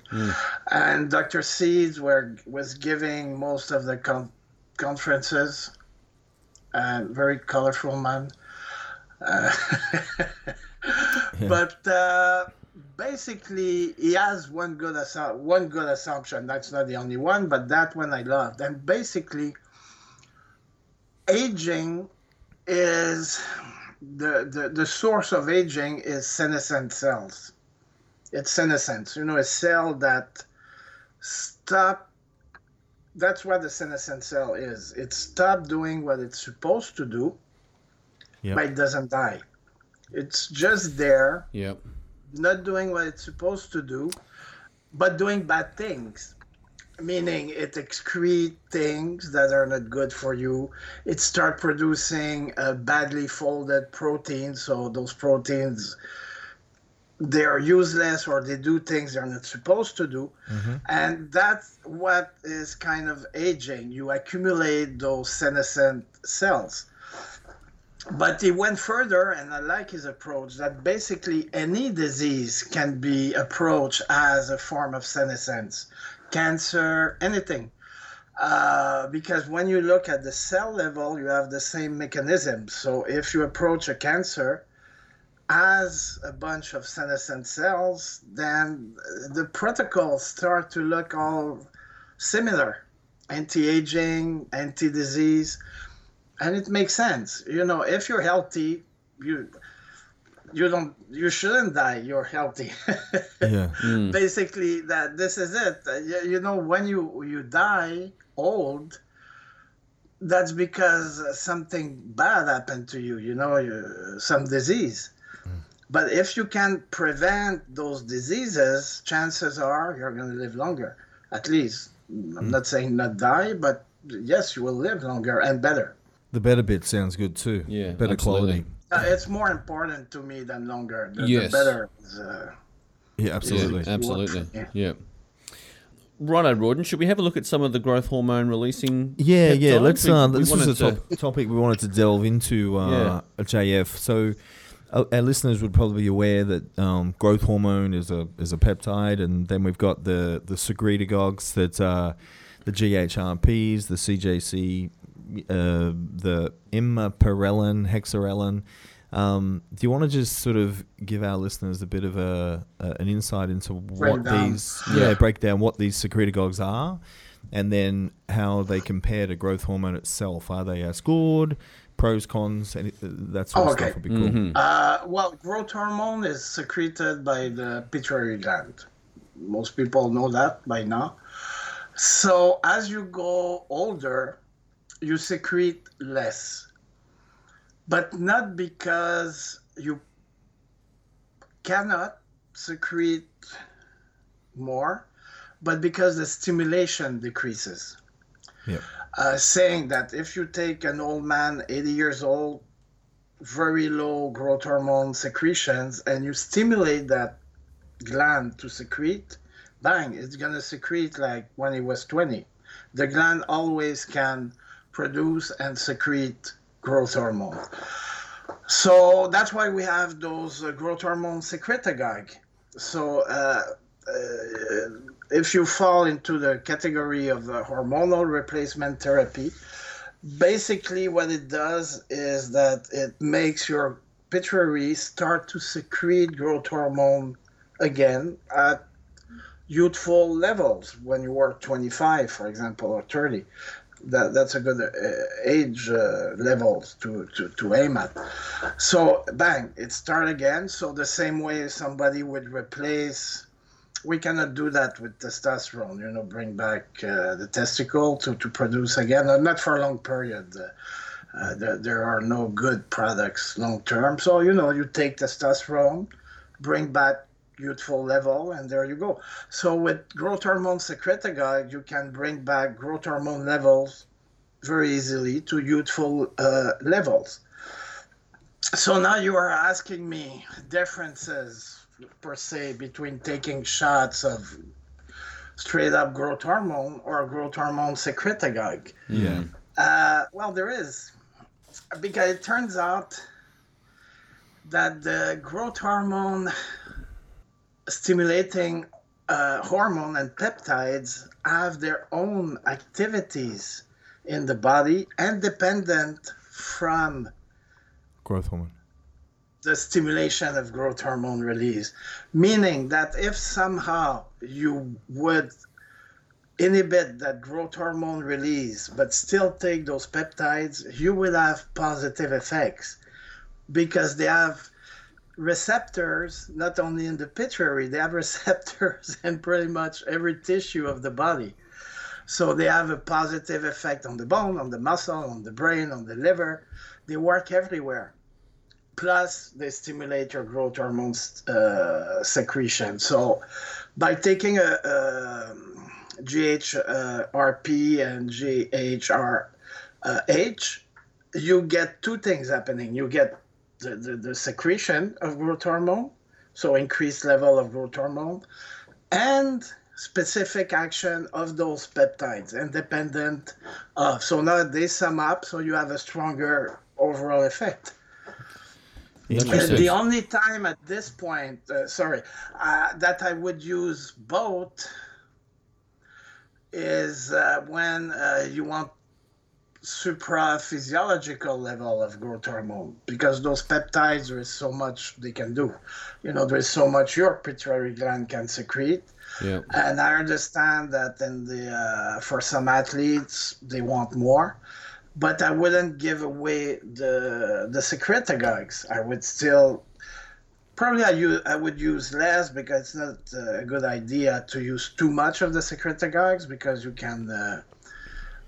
And Dr. Seeds were was giving most of the con- conferences. And very colorful man. Uh, But uh, basically, he has one good assu- one good assumption. That's not the only one, but that one I loved. And basically, aging is the, the the source of aging is senescent cells. It's senescence. You know, a cell that stop. That's what the senescent cell is. It stopped doing what it's supposed to do, Yep. but it doesn't die. It's just there Yep. Not doing what it's supposed to do, but doing bad things. Meaning it excrete things that are not good for you. It start producing a badly folded protein, so those proteins they are useless or they do things they're not supposed to do. Mm-hmm. And that's what is kind of aging. You accumulate those senescent cells. But he went further, and I like his approach that basically any disease can be approached as a form of senescence, cancer, anything. Uh, because when you look at the cell level, you have the same mechanism. So if you approach a cancer as a bunch of senescent cells, then the protocols start to look all similar anti aging, anti disease and it makes sense. You know, if you're healthy, you you don't you shouldn't die. You're healthy. yeah. Basically, that this is it. Uh, You, you know, when you you die old, that's because uh, something bad happened to you. You know, you, some disease. But if you can prevent those diseases, chances are you're going to live longer. At least, I'm not saying not die, but yes, you will live longer and better. The better bit sounds good too. Yeah, Better absolutely. quality. Uh, it's more important to me than longer. The, Yes. the better. Is, uh, Yeah, absolutely. Yeah, absolutely. Yeah. Yeah. Righto, Rawdon. Should we have a look at some of the growth hormone releasing? Yeah, yeah. Let's. Uh, we this was wanted a to- top, topic we wanted to delve into. Uh, a JF. So, uh, our listeners would probably be aware that um, growth hormone is a is a peptide, and then we've got the the secretagogues that uh, the GHRPs, the CJC, uh, the imiperilin, hexarelin. Um, do you want to just sort of give our listeners a bit of a, a an insight into what down. these yeah. break down what these secretagogues are, and then how they compare to growth hormone itself? Are they as good? Pros, cons, any, that sort Oh, of okay. stuff would be cool. Mhm. uh, well, growth hormone is secreted by the pituitary gland. Most people know that by now. So as you go older, you secrete less, but not because you cannot secrete more, but because the stimulation decreases. Uh, saying that if you take an old man, 80 years old, very low growth hormone secretions, and you stimulate that gland to secrete, bang, it's going to secrete like when he was 20. The gland always can produce and secrete growth hormone. So that's why we have those uh, growth hormone secretagogue. So uh, uh, if you fall into the category of uh, hormonal replacement therapy, basically what it does is that it makes your pituitary start to secrete growth hormone again at youthful levels when you were 25 for example or 30 that, that's a good uh, age uh, level to, to, to aim at. So, bang, it start again. So, the same way somebody would replace, we cannot do that with testosterone, you know, bring back uh, the testicle to, to produce again, not for a long period. Uh, there, there are no good products long term. So, you know, you take testosterone, bring back youthful level, and there you go. So with growth hormone secretagogue, you can bring back growth hormone levels very easily to youthful uh, levels. So now you are asking me differences per se between taking shots of straight up growth hormone or growth hormone secretagogue. Yeah. Uh, well, there is because it turns out that the growth hormone stimulating uh, hormone and peptides have their own activities in the body independent from growth hormone. the stimulation of growth hormone release. Meaning that if somehow you would inhibit that growth hormone release but still take those peptides you will have positive effects because they have receptors not only in the pituitary they have receptors in pretty much every tissue of the body. So they have a positive effect on the bone on the muscle on the brain on the liver. They work everywhere. Plus they stimulate your growth hormone uh, secretion. So by taking a, a GHRP and GHRH, you get two things happening. You get the, the, the secretion of growth hormone, so increased level of growth hormone, and specific action of those peptides independent of. So now they sum up, so you have a stronger overall effect. The only time at this point, uh, sorry, uh, that I would use both is uh, when uh, you want supra-physiological level of growth hormone because those peptides there is so much they can do. You know there's so much your pituitary gland can secrete. Yeah. and i understand that in the uh, for some athletes they want more but i wouldn't give away the the secretagogues i would still probably I, use, I would use less because it's not a good idea to use too much of the secretagogues because you can uh,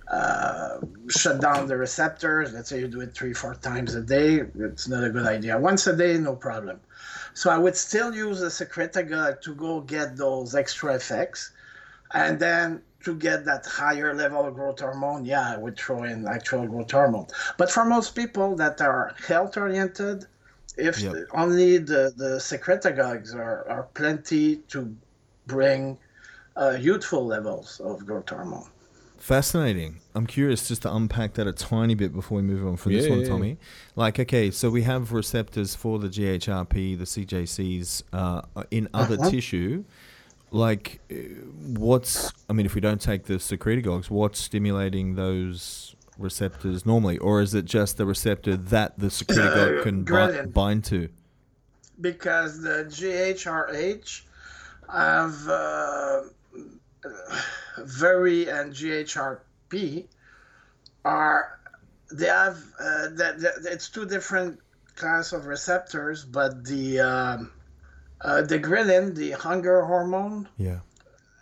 uh, shut down the receptors. Let's say you do it three, four times a day. It's not a good idea. Once a day, no problem. So I would still use the secretagogue to go get those extra effects. And then to get that higher level of growth hormone, yeah, I would throw in actual growth hormone. But for most people that are health oriented, if yep. only the, the secretagogues are, are plenty to bring uh, youthful levels of growth hormone. Fascinating. I'm curious just to unpack that a tiny bit before we move on from yeah, this one, Tommy. Yeah. Like, okay, so we have receptors for the GHRP, the CJCs uh, in other uh-huh. tissue. Like, uh, what's, I mean, if we don't take the secretagogues, what's stimulating those receptors normally? Or is it just the receptor that the secretagogue can bi- bind to? Because the GHRH have. Uh, very and GHRP are they have uh, that, it's two different class of receptors, but the um, uh, the ghrelin, the hunger hormone, yeah,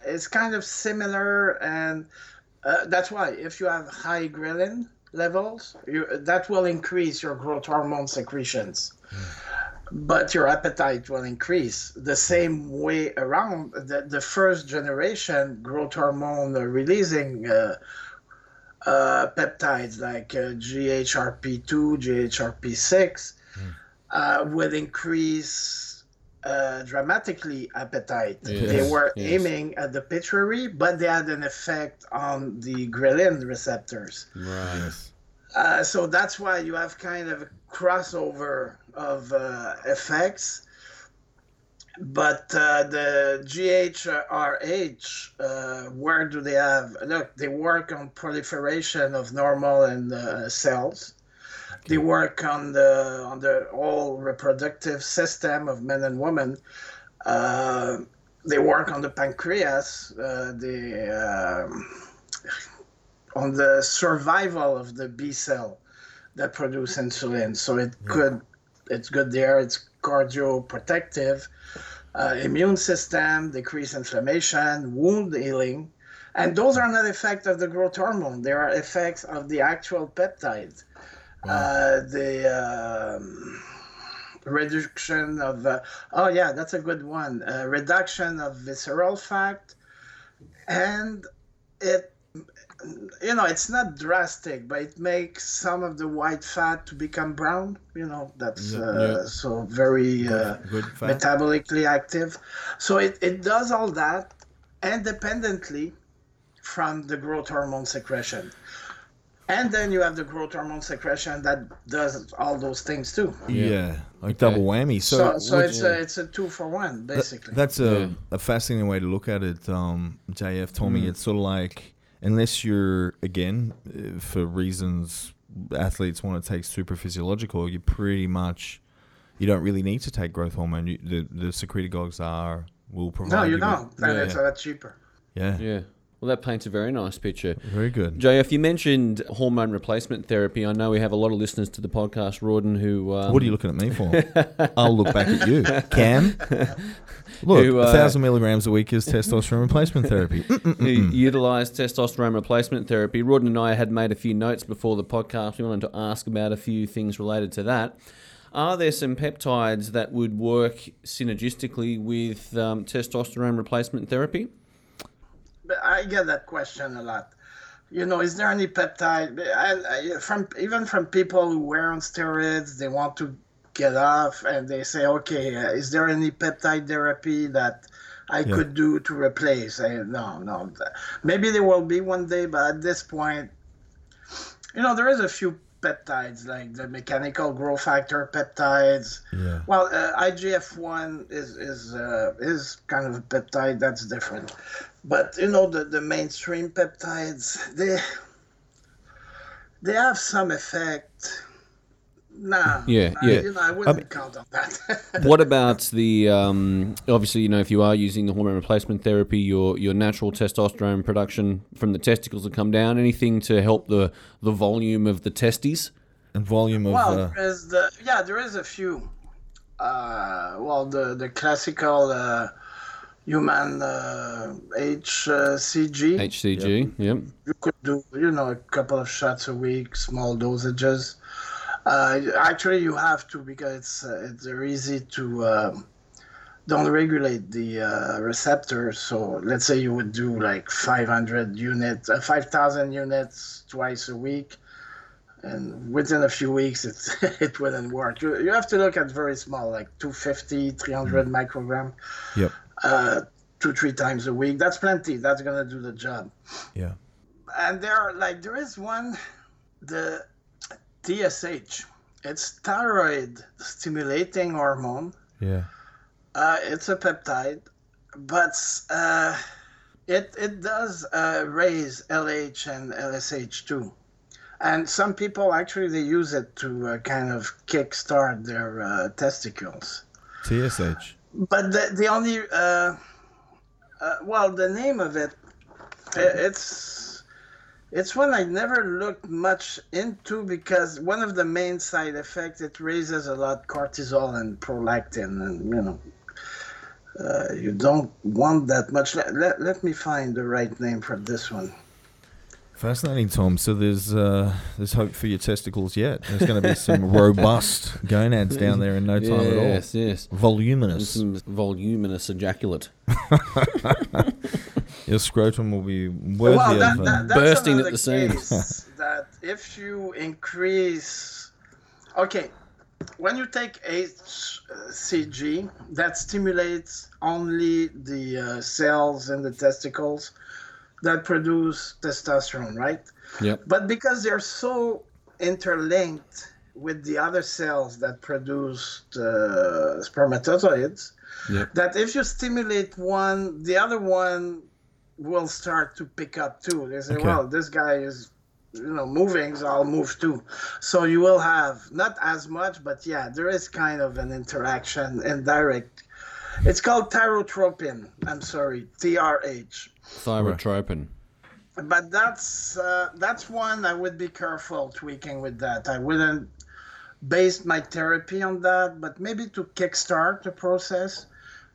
is kind of similar, and uh, that's why if you have high ghrelin levels, you, that will increase your growth hormone secretions. Mm but your appetite will increase. The same way around, the, the first generation growth hormone releasing uh, uh, peptides like uh, GHRP2, GHRP6 mm. Uh, would increase uh, dramatically appetite. Yes. They were yes. aiming at the pituitary, but they had an effect on the ghrelin receptors. Right. Uh, so that's why you have kind of a crossover of uh, effects. But uh, the GHRH, uh, where do they have? Look, they work on proliferation of normal and uh, cells. Okay. They work on the on the whole reproductive system of men and women. Uh, they work on the pancreas. Uh, the um, on the survival of the B cell that produce insulin. So it could, it's good there. It's cardioprotective, uh, immune system, decrease inflammation, wound healing. And those are not effects of the growth hormone. They are effects of the actual peptide. Uh, the um, reduction of, uh, oh yeah, that's a good one. Uh, reduction of visceral fat. And it, you know, it's not drastic, but it makes some of the white fat to become brown. You know, that's uh, yeah. so very uh, Good metabolically active. So it, it does all that independently from the growth hormone secretion. And then you have the growth hormone secretion that does all those things too. Yeah, like double whammy. So, So, so would it's you- a it's a two for one basically. That's a, Yeah. a fascinating way to look at it, um, JF. Told me it's sort of like, unless you're, again, uh, for reasons athletes want to take super physiological, you pretty much, you don't really need to take growth hormone. You, the, the secretagogues are, will provide no, you with- don't. Then Yeah. it's a lot cheaper. Yeah, Yeah. Well, that paints a very nice picture. very good. JF, you mentioned hormone replacement therapy. I know we have a lot of listeners to the podcast, Rawdon, who. Um, What are you looking at me for? I'll look back at you. Cam? Look, Who, uh, thousand milligrams a week is testosterone replacement therapy. who utilise testosterone replacement therapy. Rawdon and I had made a few notes before the podcast. We wanted to ask about a few things related to that. Are there some peptides that would work synergistically with um, testosterone replacement therapy? I get that question a lot. You know, is there any peptide? I, I, from even from people who wear on steroids, they want to get off, and they say, okay, uh, is there any peptide therapy that I Yeah. could do to replace? I, no, no. Maybe there will be one day, but at this point, you know, there is a few peptides like the mechanical growth factor peptides. yeah. Well, uh, IGF one is is uh, is kind of a peptide that's different, but you know the the mainstream peptides they they have some effect. Nah, Yeah, I- yeah. You know, I wouldn't count on that. what about the um, obviously you know if you are using the hormone replacement therapy your your natural testosterone production from the testicles will come down anything to help the the volume of the testes And volume of. well, uh, there is the yeah, there is a few. Uh, well, the the classical uh, human uh, HCG. hcg yep. you could do you know a couple of shots a week small dosages. Uh, actually you have to because it's uh, it's very easy to um, don't regulate the uh, receptors so let's say you would do like 500 units uh, 5000 units twice a week. And within a few weeks it, it wouldn't work. You, you have to look at very small like 250 300 microgram. Yep. Uh, two three times a week. That's plenty. That's gonna do the job. Yeah. and there are like there is one the TSH it's thyroid stimulating hormone. Yeah. uh, it's a peptide but uh, it it does uh, raise LH and LSH too. And some people actually they use it to uh, kind of kickstart their uh, testicles. TSH. But the, the only uh, uh, well the name of it i- it's it's one i never looked much into because one of the main side effects it raises a lot cortisol and prolactin and you know uh, you don't want that much. Let, let, let me find the right name for this one Fascinating, Tom. So there's uh, there's hope for your testicles yet. There's going to be some robust gonads down there in no time at all. yes yes and Voluminous. some voluminous ejaculate Your scrotum will be worthy well, of. that, uh, that, bursting at the seams. that if you increase, okay, when you take HCG, that stimulates only the uh, cells in the testicles that produce testosterone, right? yep But because they're so interlinked with the other cells that produce uh, spermatozoids, yep that if you stimulate one, the other one will start to pick up too. They say, Okay. well, this guy is, you know, moving, so I'll move too. So you will have not as much, but yeah, there is kind of an interaction, indirect. It's called tyrotropin. I'm sorry, TRH. Thyrotropin but that's uh, that's one I would be careful tweaking with that. I wouldn't base my therapy on that, but maybe to kickstart the process,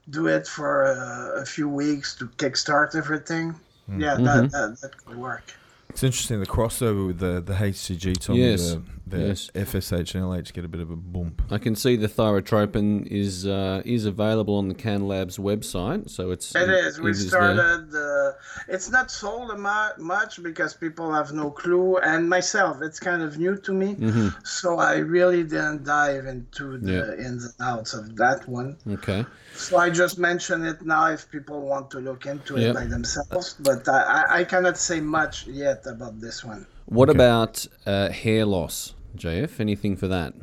do it for uh, a few weeks to kickstart everything. Yeah, that, that that could work. It's interesting the crossover with the the HCG. Tommy, Yes. the, the Yes. FSH and LH get a bit of a bump. I can see the thyrotropin is uh, is available on the Can Labs website, so it's It is. We it is there. started. Uh, it's not sold mu- much because people have no clue, and myself, it's kind of new to me. Mm-hmm. So I really didn't dive into the Yeah. ins and outs of that one. Okay. So I just mention it now if people want to look into it by themselves. But I, I, I cannot say much yet about this one. What Okay. about uh, hair loss, JF? Anything for that?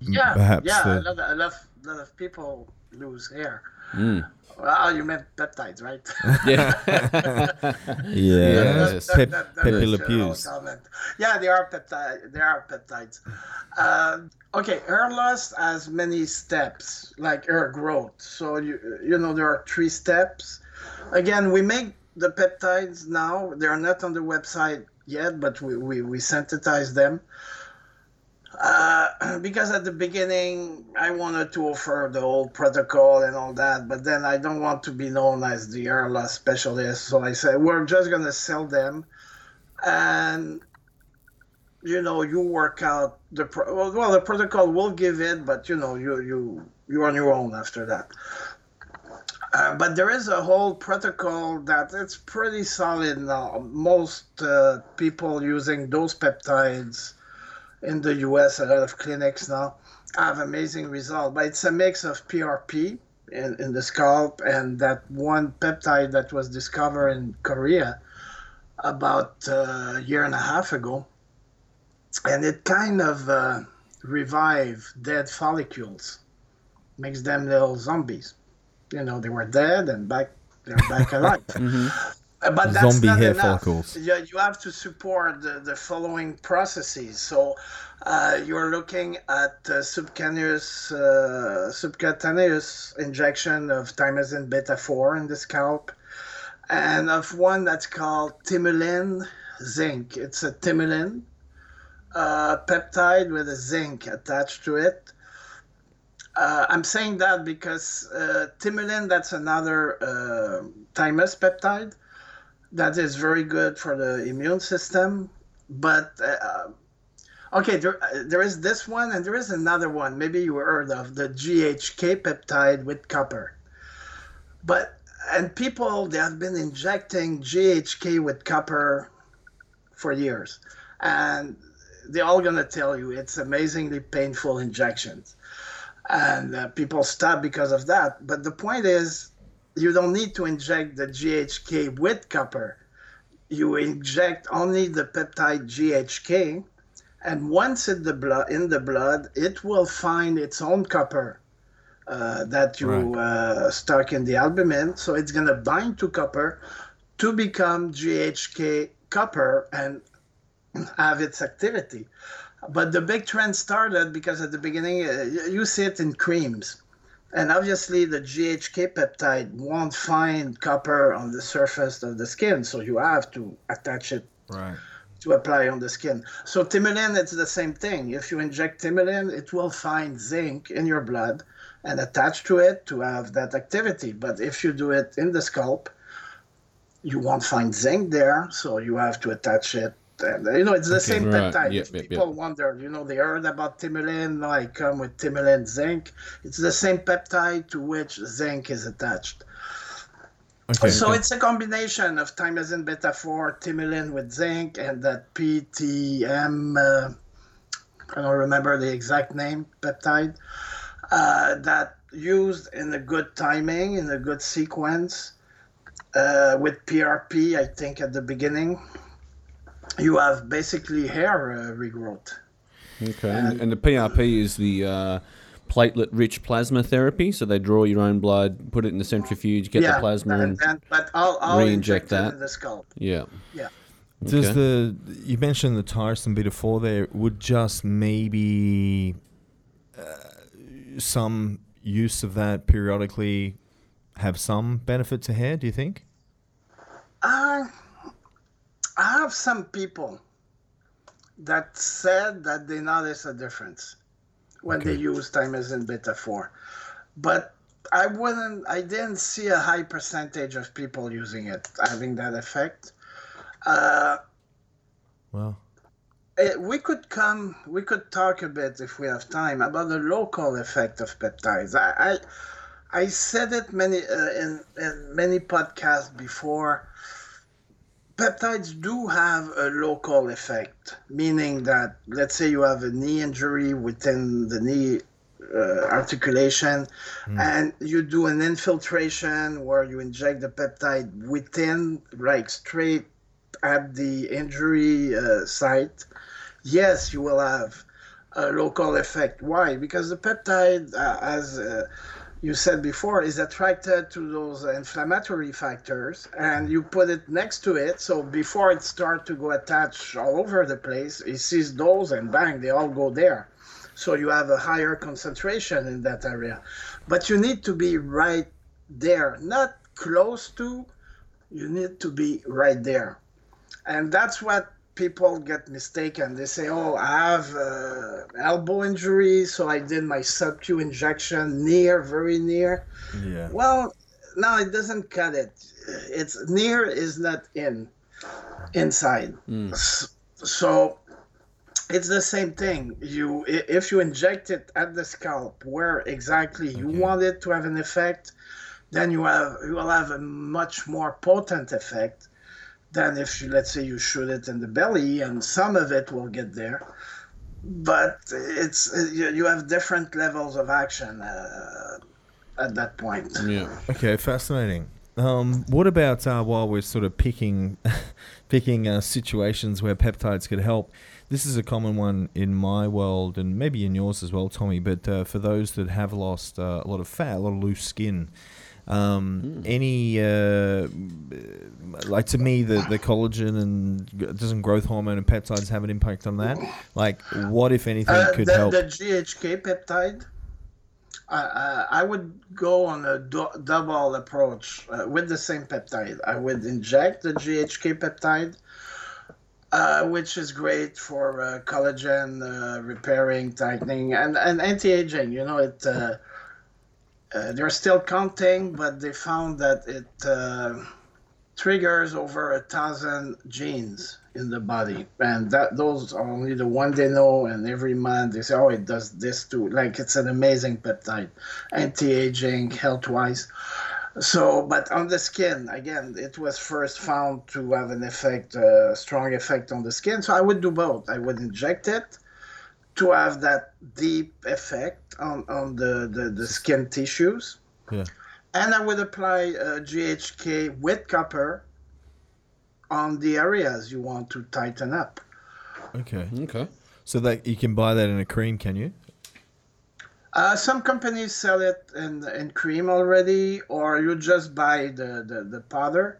Yeah, perhaps yeah. the- A lot, a lot, a lot of people lose hair. Mm. Well, you meant peptides, right? Yeah. Yes. Yes. Pep, That- that Pepe is Le your Pew's. comment. Yeah, they are peptide. They are peptides. Uh, okay, hair loss has many steps, like hair growth. So you you know there are three steps. Again, we make the peptides now. They are not on the website yet, but we we, we synthesize them. Uh, because at the beginning I wanted to offer the whole protocol and all that, but then I don't want to be known as the loss specialist. So I said we're just gonna sell them, and you know you work out the pro- well, well the protocol will give it, but you know you you you're on your own after that. Uh, but there is a whole protocol that it's pretty solid now. Most uh, people using those peptides in the US, a lot of clinics now have amazing results. But it's a mix of PRP in, in the scalp and that one peptide that was discovered in Korea about uh, a year and a half ago. And it kind of uh, revive dead follicles, makes them little zombies. You know, they were dead and back they're back alive. Uh, But that's Zombie not hair enough. follicles. You, you have to support the, the following processes. So uh, you're looking at uh, subcutaneous uh, subcutaneous injection of thymosin beta 4 in the scalp, and of one that's called timulin zinc. It's a timulin uh, peptide with a zinc attached to it. Uh, I'm saying that because uh, timolin, that's another uh, thymus peptide that is very good for the immune system. But uh, okay, there, there is this one, and there is another one. Maybe you heard of the GHK peptide with copper. But and people they have been injecting GHK with copper for years, and they're all gonna tell you it's amazingly painful injections, and uh, people stop because of that. But the point is, you don't need to inject the GHK with copper. You inject only the peptide GHK, and once in the blood, in the blood, it will find its own copper uh, that you Right. uh, stuck in the albumin. So it's gonna bind to copper to become GHK copper and have its activity. But the big trend started because at the beginning uh, you see it in creams. And obviously, the GHK peptide won't find copper on the surface of the skin, so you have to attach it Right. to apply on the skin. So timolin, it's the same thing. If you inject timolin, it will find zinc in your blood and attach to it to have that activity. But if you do it in the scalp, you won't find zinc there, so you have to attach it. And you know, it's the same Right. peptide. Yep, yep, people yep. wonder, you know, they heard about timolin, I come with timolin zinc. It's the same peptide to which zinc is attached. Okay. So it's a combination of thymosin beta 4, timolin with zinc, and that PTM, uh, I don't remember the exact name, peptide, uh, that used in a good timing, in a good sequence, uh, with PRP, I think at the beginning. You have basically hair uh, regrowth. Okay. And, and the PRP is the uh, platelet-rich plasma therapy. So they draw your own blood, put it in the centrifuge, get the plasma, and, and and- but I'll, I'll re-inject inject it that. in the scalp. yeah. Yeah. Does the you mentioned the tyrosine beta four there would just maybe uh, some use of that periodically have some benefit to hair? Do you think? Uh, have some people that said that they notice a difference when they use thymosin beta 4. But I wouldn't, I didn't see a high percentage of people using it having that effect. Uh, Well, Eh, we could come we could talk a bit if we have time about the local effect of peptides i i, I said it many uh, in, in many podcasts before peptides do have a local effect meaning that let's say you have a knee injury within the knee uh, articulation and you do an infiltration where you inject the peptide within like straight at the injury uh, site yes, you will have a local effect. Why? Because the peptide, uh, as uh, you said before, is attracted to those inflammatory factors, and you put it next to it. So before it starts to go attached all over the place, it sees those, and bang, they all go there. So you have a higher concentration in that area. But you need to be right there, not close to. You need to be right there, and that's what people get mistaken. They say, "Oh, I have uh, elbow injury, so I did my sub-Q injection near, very near." yeah. Well, no, it doesn't cut it. It's near is not in, inside. S- So it's the same thing. You if you inject it at the scalp where exactly you Okay. want it to have an effect, then you have you will have a much more potent effect than if you let's say you shoot it in the belly and some of it will get there. But it's you, have different levels of action uh, at that point. Yeah. Okay, fascinating. Um, what about uh, while we're sort of picking, picking uh, situations where peptides could help? This is a common one in my world and maybe in yours as well, Tommy. But uh, for those that have lost uh, a lot of fat, a lot of loose skin, um, any uh, like to me the the collagen and doesn't growth hormone and peptides have an impact on that? Like, what if anything Uh, could the, help? the GHK peptide, uh, uh, I would go on a do- double approach uh, with the same peptide. I would inject the GHK peptide, uh, which is great for uh, collagen uh, repairing, tightening, and, and anti-aging. You know, it. Uh, they're still counting, but they found that it uh, triggers over a thousand genes in the body, and that those are only the one they know. And every month they say, "Oh, it does this too." Like it's an amazing peptide, anti-aging, health-wise. So, but on the skin, again, it was first found to have an effect, uh, strong effect on the skin. So I would do both. I would inject it to have that deep effect on, on the, the, the skin tissues. Yeah. And I would apply uh, GHK with copper on the areas you want to tighten up. Okay, Okay. so that you can buy that in a cream, can you? Uh, some companies sell it in, in cream already, or you just buy the, the, the powder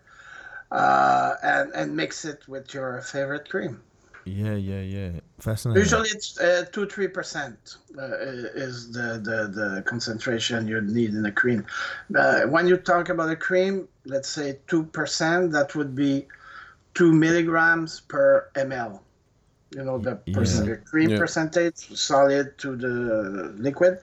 uh, and, and mix it with your favorite cream. Yeah, yeah, yeah. Fascinating. Usually it's uh, 2 3% uh, is the, the, the concentration you need in a cream. Uh, when you talk about a cream, let's say 2%, that would be 2 milligrams per ml. You know, the, Yeah. percent, the cream Yeah. percentage, solid to the liquid,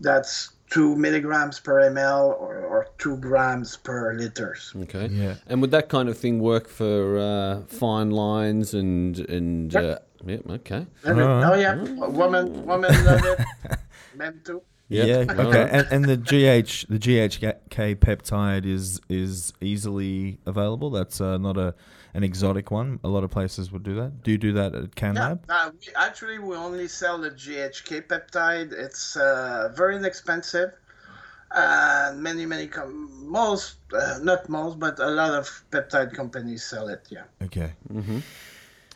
that's 2 milligrams per ml or, or 2 grams per liters. Okay. Yeah. And would that kind of thing work for uh, fine lines and and uh, yeah? Okay. And it- Alright. oh, yeah. Women, women love it. Men too. Yeah. Okay. Alright. And, and the GH the GHK peptide is is easily available. That's uh, not a an exotic one. A lot of places would do that. Do you do that at Yeah, CanLab? uh, we, actually, we only sell the GHK peptide. It's uh, very inexpensive. And many, many, com- most, uh, not most, but a lot of peptide companies sell it. Yeah. Okay.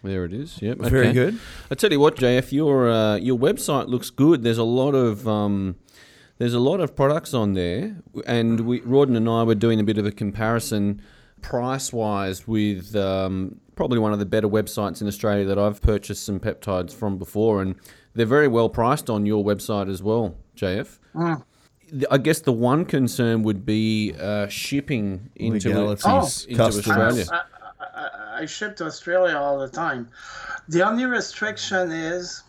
There it is. Yep. Very good. I tell you what, JF, your uh, your website looks good. There's a lot of um, there's a lot of products on there, and we Rawdon and I were doing a bit of a comparison, price wise, with um, probably one of the better websites in Australia that I've purchased some peptides from before, and they're very well priced on your website as well, JF. Mm. I guess the one concern would be uh, shipping into Legalities, Oh. into. Australia. I, I, I I ship to Australia all the time. The only restriction is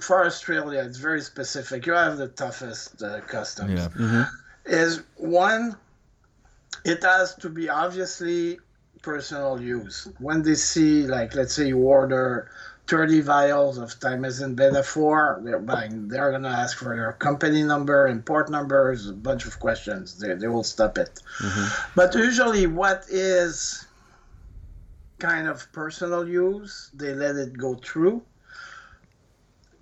for Australia. It's very specific. You have the toughest uh, customs. Yeah. Is one, it has to be obviously personal use. When they see, like, let's say you order 30 vials of Timazin Beta 4, they're buying, they're going to ask for your company number, import numbers, a bunch of questions. They, they will stop it. Mm-hmm. But usually, what is kind of personal use, they let it go through.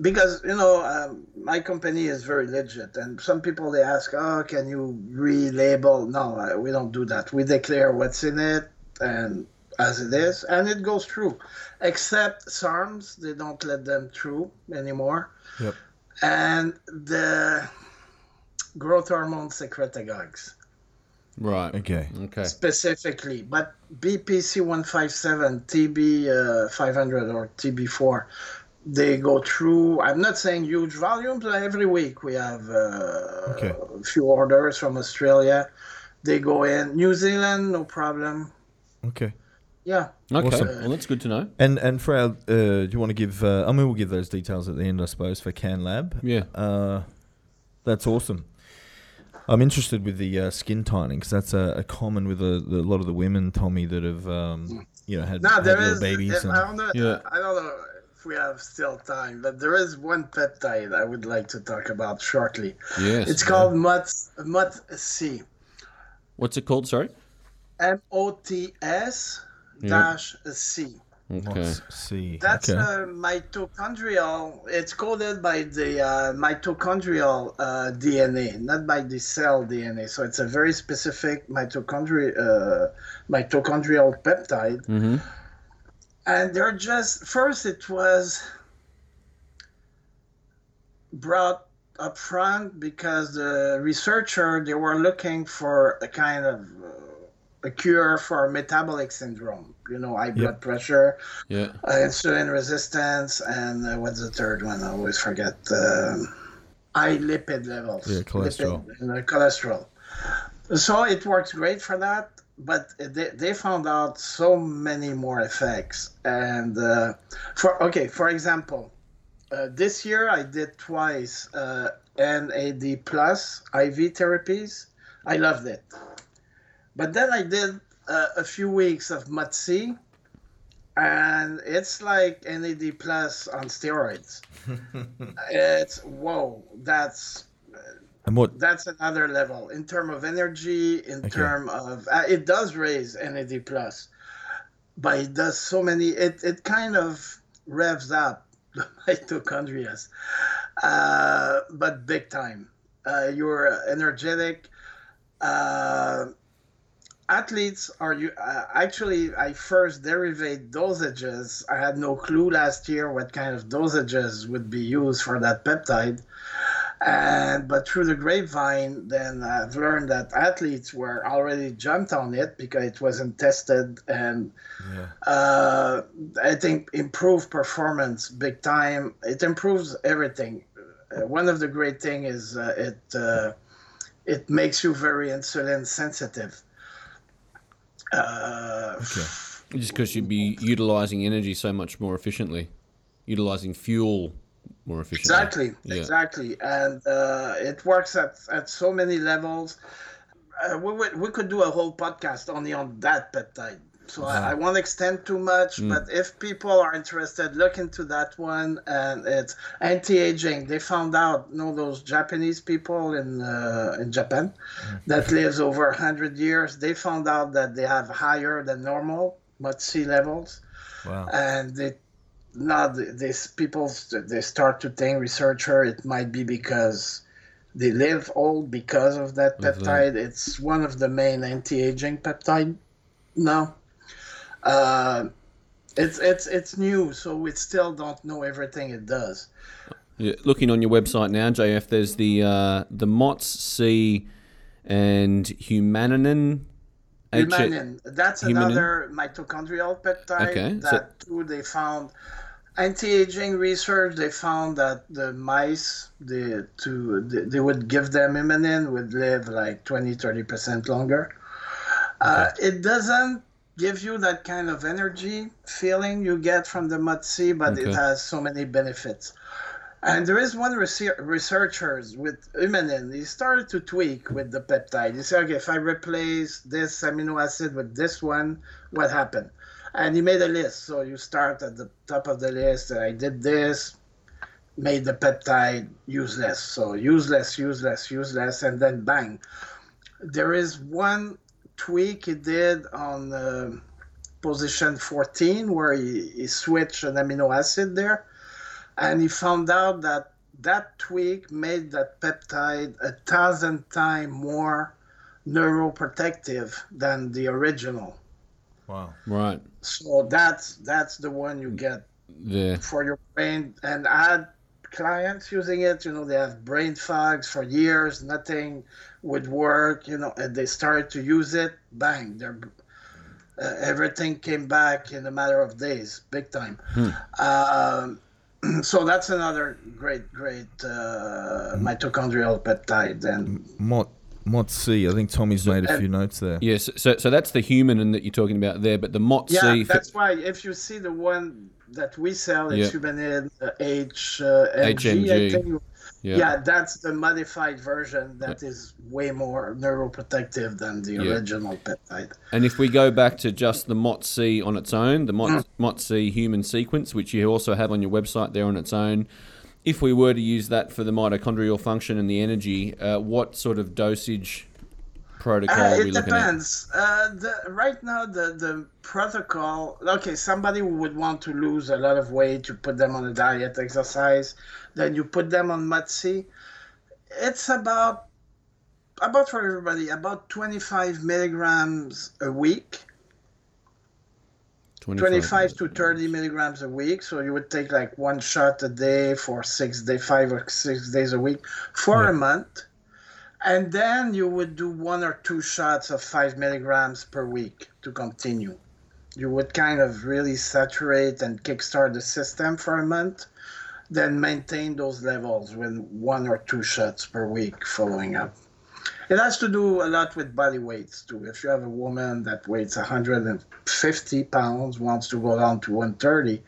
Because, you know, um, my company is very legit, and some people they ask, oh, can you relabel? No, uh, we don't do that. We declare what's in it and as it is, and it goes through. Except SARMs, they don't let them through anymore. Yep. And the growth hormone secretagogues Right. Okay. Okay. specifically, but BPC 157, TB uh, 500, or TB4, they go through. I'm not saying huge volumes, but every week we have uh, Okay. a few orders from Australia. They go in. New Zealand, no problem. Okay. Yeah. Okay. Awesome. Well, that's good to know. And and for our, uh, do you want to give? Uh, I mean, we'll give those details at the end, I suppose, for Can Lab. Yeah. Uh, that's awesome. I'm interested with the uh, skin tightening because that's a, a common with a, a lot of the women, Tommy, that have um, you know had, No, had there little is. babies. I don't know. Yeah. I don't know if we have still time, but there is one peptide I would like to talk about shortly. Yes. It's called MUTS, MUTC. What's it called? Sorry. M O T S dash C. Okay. Let's. That's okay. uh, mitochondrial. It's coded by the uh, mitochondrial uh, DNA, not by the cell DNA. So it's a very specific mitochondri- uh, mitochondrial peptide. Mm-hmm. And they're just first it was brought up front because the researcher they were looking for a kind of uh, a cure for metabolic syndrome. You know, high blood pressure, Yeah. uh, insulin resistance, and uh, what's the third one? I always forget. Um high lipid levels. Yeah, cholesterol. Lipid, uh, cholesterol. So it works great for that, but they, they found out so many more effects. And uh, for okay, for example, uh, this year I did twice uh, NAD plus IV therapies. I loved it. But then I did uh, a few weeks of MOTS-c, and it's like NAD plus on steroids. it's whoa, that's and what? that's another level in term of energy in Okay. term of uh, it does raise nad plus but it does so many it, it kind of revs up the mitochondria uh, but big time uh, you're energetic uh, athletes are you uh, actually i first derivate dosages i had no clue last year what kind of dosages would be used for that peptide and but through the grapevine then i've learned that athletes were already jumped on it because it wasn't tested and Yeah. uh, i think improved performance big time it improves everything uh, one of the great thing is uh, it uh, it makes you very insulin sensitive uh, Okay. Just because you'd be utilizing energy so much more efficiently, utilizing fuel more efficiently. Exactly, Yeah. exactly, and uh, it works at, at so many levels. Uh, we, would- we could do a whole podcast only on that peptide. So I, I won't extend too much, Mm. but if people are interested, look into that one. And it's anti-aging. They found out, you know, those Japanese people in uh, in Japan Mm. that lives over hundred years. They found out that they have higher than normal MOTS-c levels Wow. and they now these people they start to think researcher it might be because they live old because of that Of that. peptide it's one of the main anti-aging peptide now uh, it's it's it's new so we still don't know everything it does Yeah, looking on your website now, JF, there's the uh, the MOTS C and humaninin. Humanin. That's Humanin? another mitochondrial peptide Okay, so- that too they found anti-aging research they found that the mice they to they, they would give them humanin would live like 20 30% longer uh, it doesn't give you that kind of energy feeling you get from the MOTS-c, but Okay. it has so many benefits. And there is one research researchers with Humanin. He started to tweak with the peptide. He said, okay, if I replace this amino acid with this one, what happened? And he made a list. So you start at the top of the list. I did this, made the peptide useless. So useless, useless, useless, and then bang. There is one tweak he did on uh, position 14 where he, he switched an amino acid there and he found out that that tweak made that peptide a thousand times more neuroprotective than the original. Wow. Right. So that's that's the one you get there. for your brain. And I had clients using it you know they have brain fogs for years nothing would work you know and they started to use it. Bang their uh, everything came back in a matter of days big time. Um, so that's another great great uh, mitochondrial peptide and Mot MOTS-c. I think Tommy's made a few notes there. Yes, so so that's the humanin that you're talking about there, but the MOTS-c. yeah for- that's why if you see the one that we sell it's Yeah. humanin uh, H, uh, HNG. Yeah. Yeah. that's the modified version that is way more neuroprotective than the Yeah. original peptide. And if we go back to just the MOTS-c on its own, the Mm. MOT, MOTS-c human sequence, which you also have on your website there on its own, if we were to use that for the mitochondrial function and the energy, uh, what sort of dosage protocol Uh, are we it looking at? depends. Uh, the, right now, the, the protocol okay, somebody would want to lose a lot of weight, you put them on a diet, exercise, then you put them on MOTS-c. It's about, about for everybody, about 25 milligrams a week. 25 to 30 milligrams a week. So you would take like one shot a day for six day, five or six days a week for a month. And then you would do one or two shots of five milligrams per week to continue. You would kind of really saturate and kickstart the system for a month, then maintain those levels with one or two shots per week following up. It has to do a lot with body weights too. If you have a woman that weighs 150 pounds, wants to go down to 130,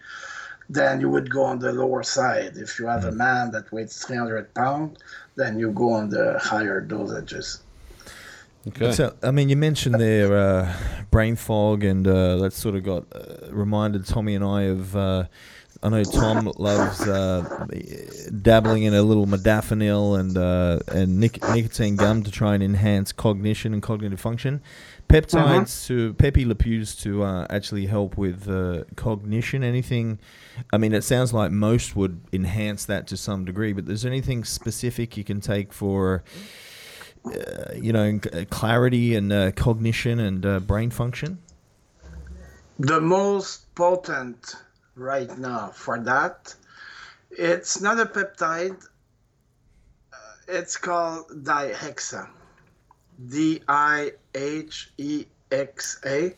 then you would go on the lower side. If you have a man that weighs 300 pounds, then you go on the higher dosages. Okay. So, I mean, you mentioned there uh, brain fog, and uh, that sort of got uh, reminded Tommy and I of. Uh, I know Tom loves uh, dabbling in a little modafinil and uh, and nic- nicotine gum to try and enhance cognition and cognitive function. Peptides to Pepe Le Pews to uh, actually help with uh, cognition. Anything? I mean, it sounds like most would enhance that to some degree, but is there anything specific you can take for? uh, you know, c- clarity and uh, cognition and uh, brain function? The most potent right now for that, it's not a peptide. Uh, it's called dihexa. D I H E X A.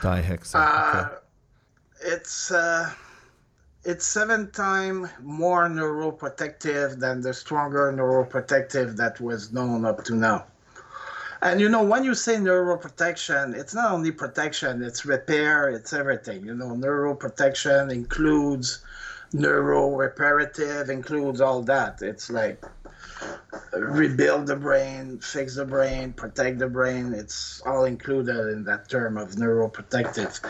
Dihexa. Uh, It's uh, it's seven times more neuroprotective than the stronger neuroprotective that was known up to now. And you know, when you say neuroprotection, it's not only protection, it's repair, it's everything. You know, neuroprotection includes neuro-reparative, includes all that. It's like rebuild the brain, fix the brain, protect the brain. It's all included in that term of neuroprotective.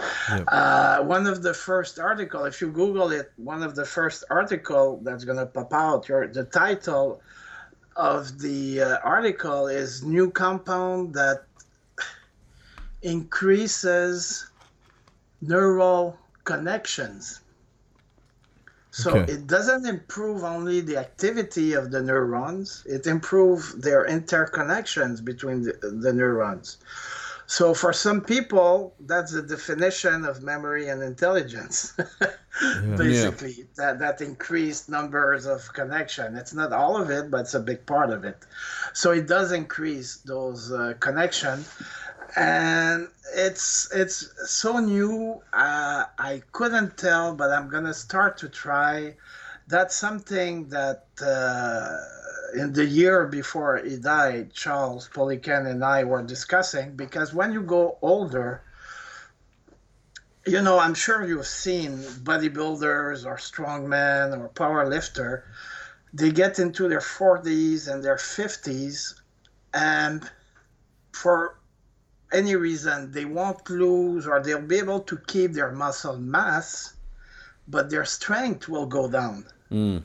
Uh, one of the first article, if you Google it, one of the first article that's gonna pop out, your the title of the uh, article is new compound that increases neural connections. So Okay. it doesn't improve only the activity of the neurons, it improves their interconnections between the, the neurons. So for some people, that's the definition of memory and intelligence. Basically, that that increased numbers of connection. It's not all of it, but it's a big part of it. So it does increase those uh, connection, and it's it's so new. Uh, I couldn't tell, but I'm gonna start to try. That's something that. Uh, in the year before he died, Charles Poliquin and I were discussing because when you go older, you know, I'm sure you've seen bodybuilders or strongmen or power lifter. They get into their 40s and their 50s, and for any reason, they won't lose or they'll be able to keep their muscle mass, but their strength will go down. Mm.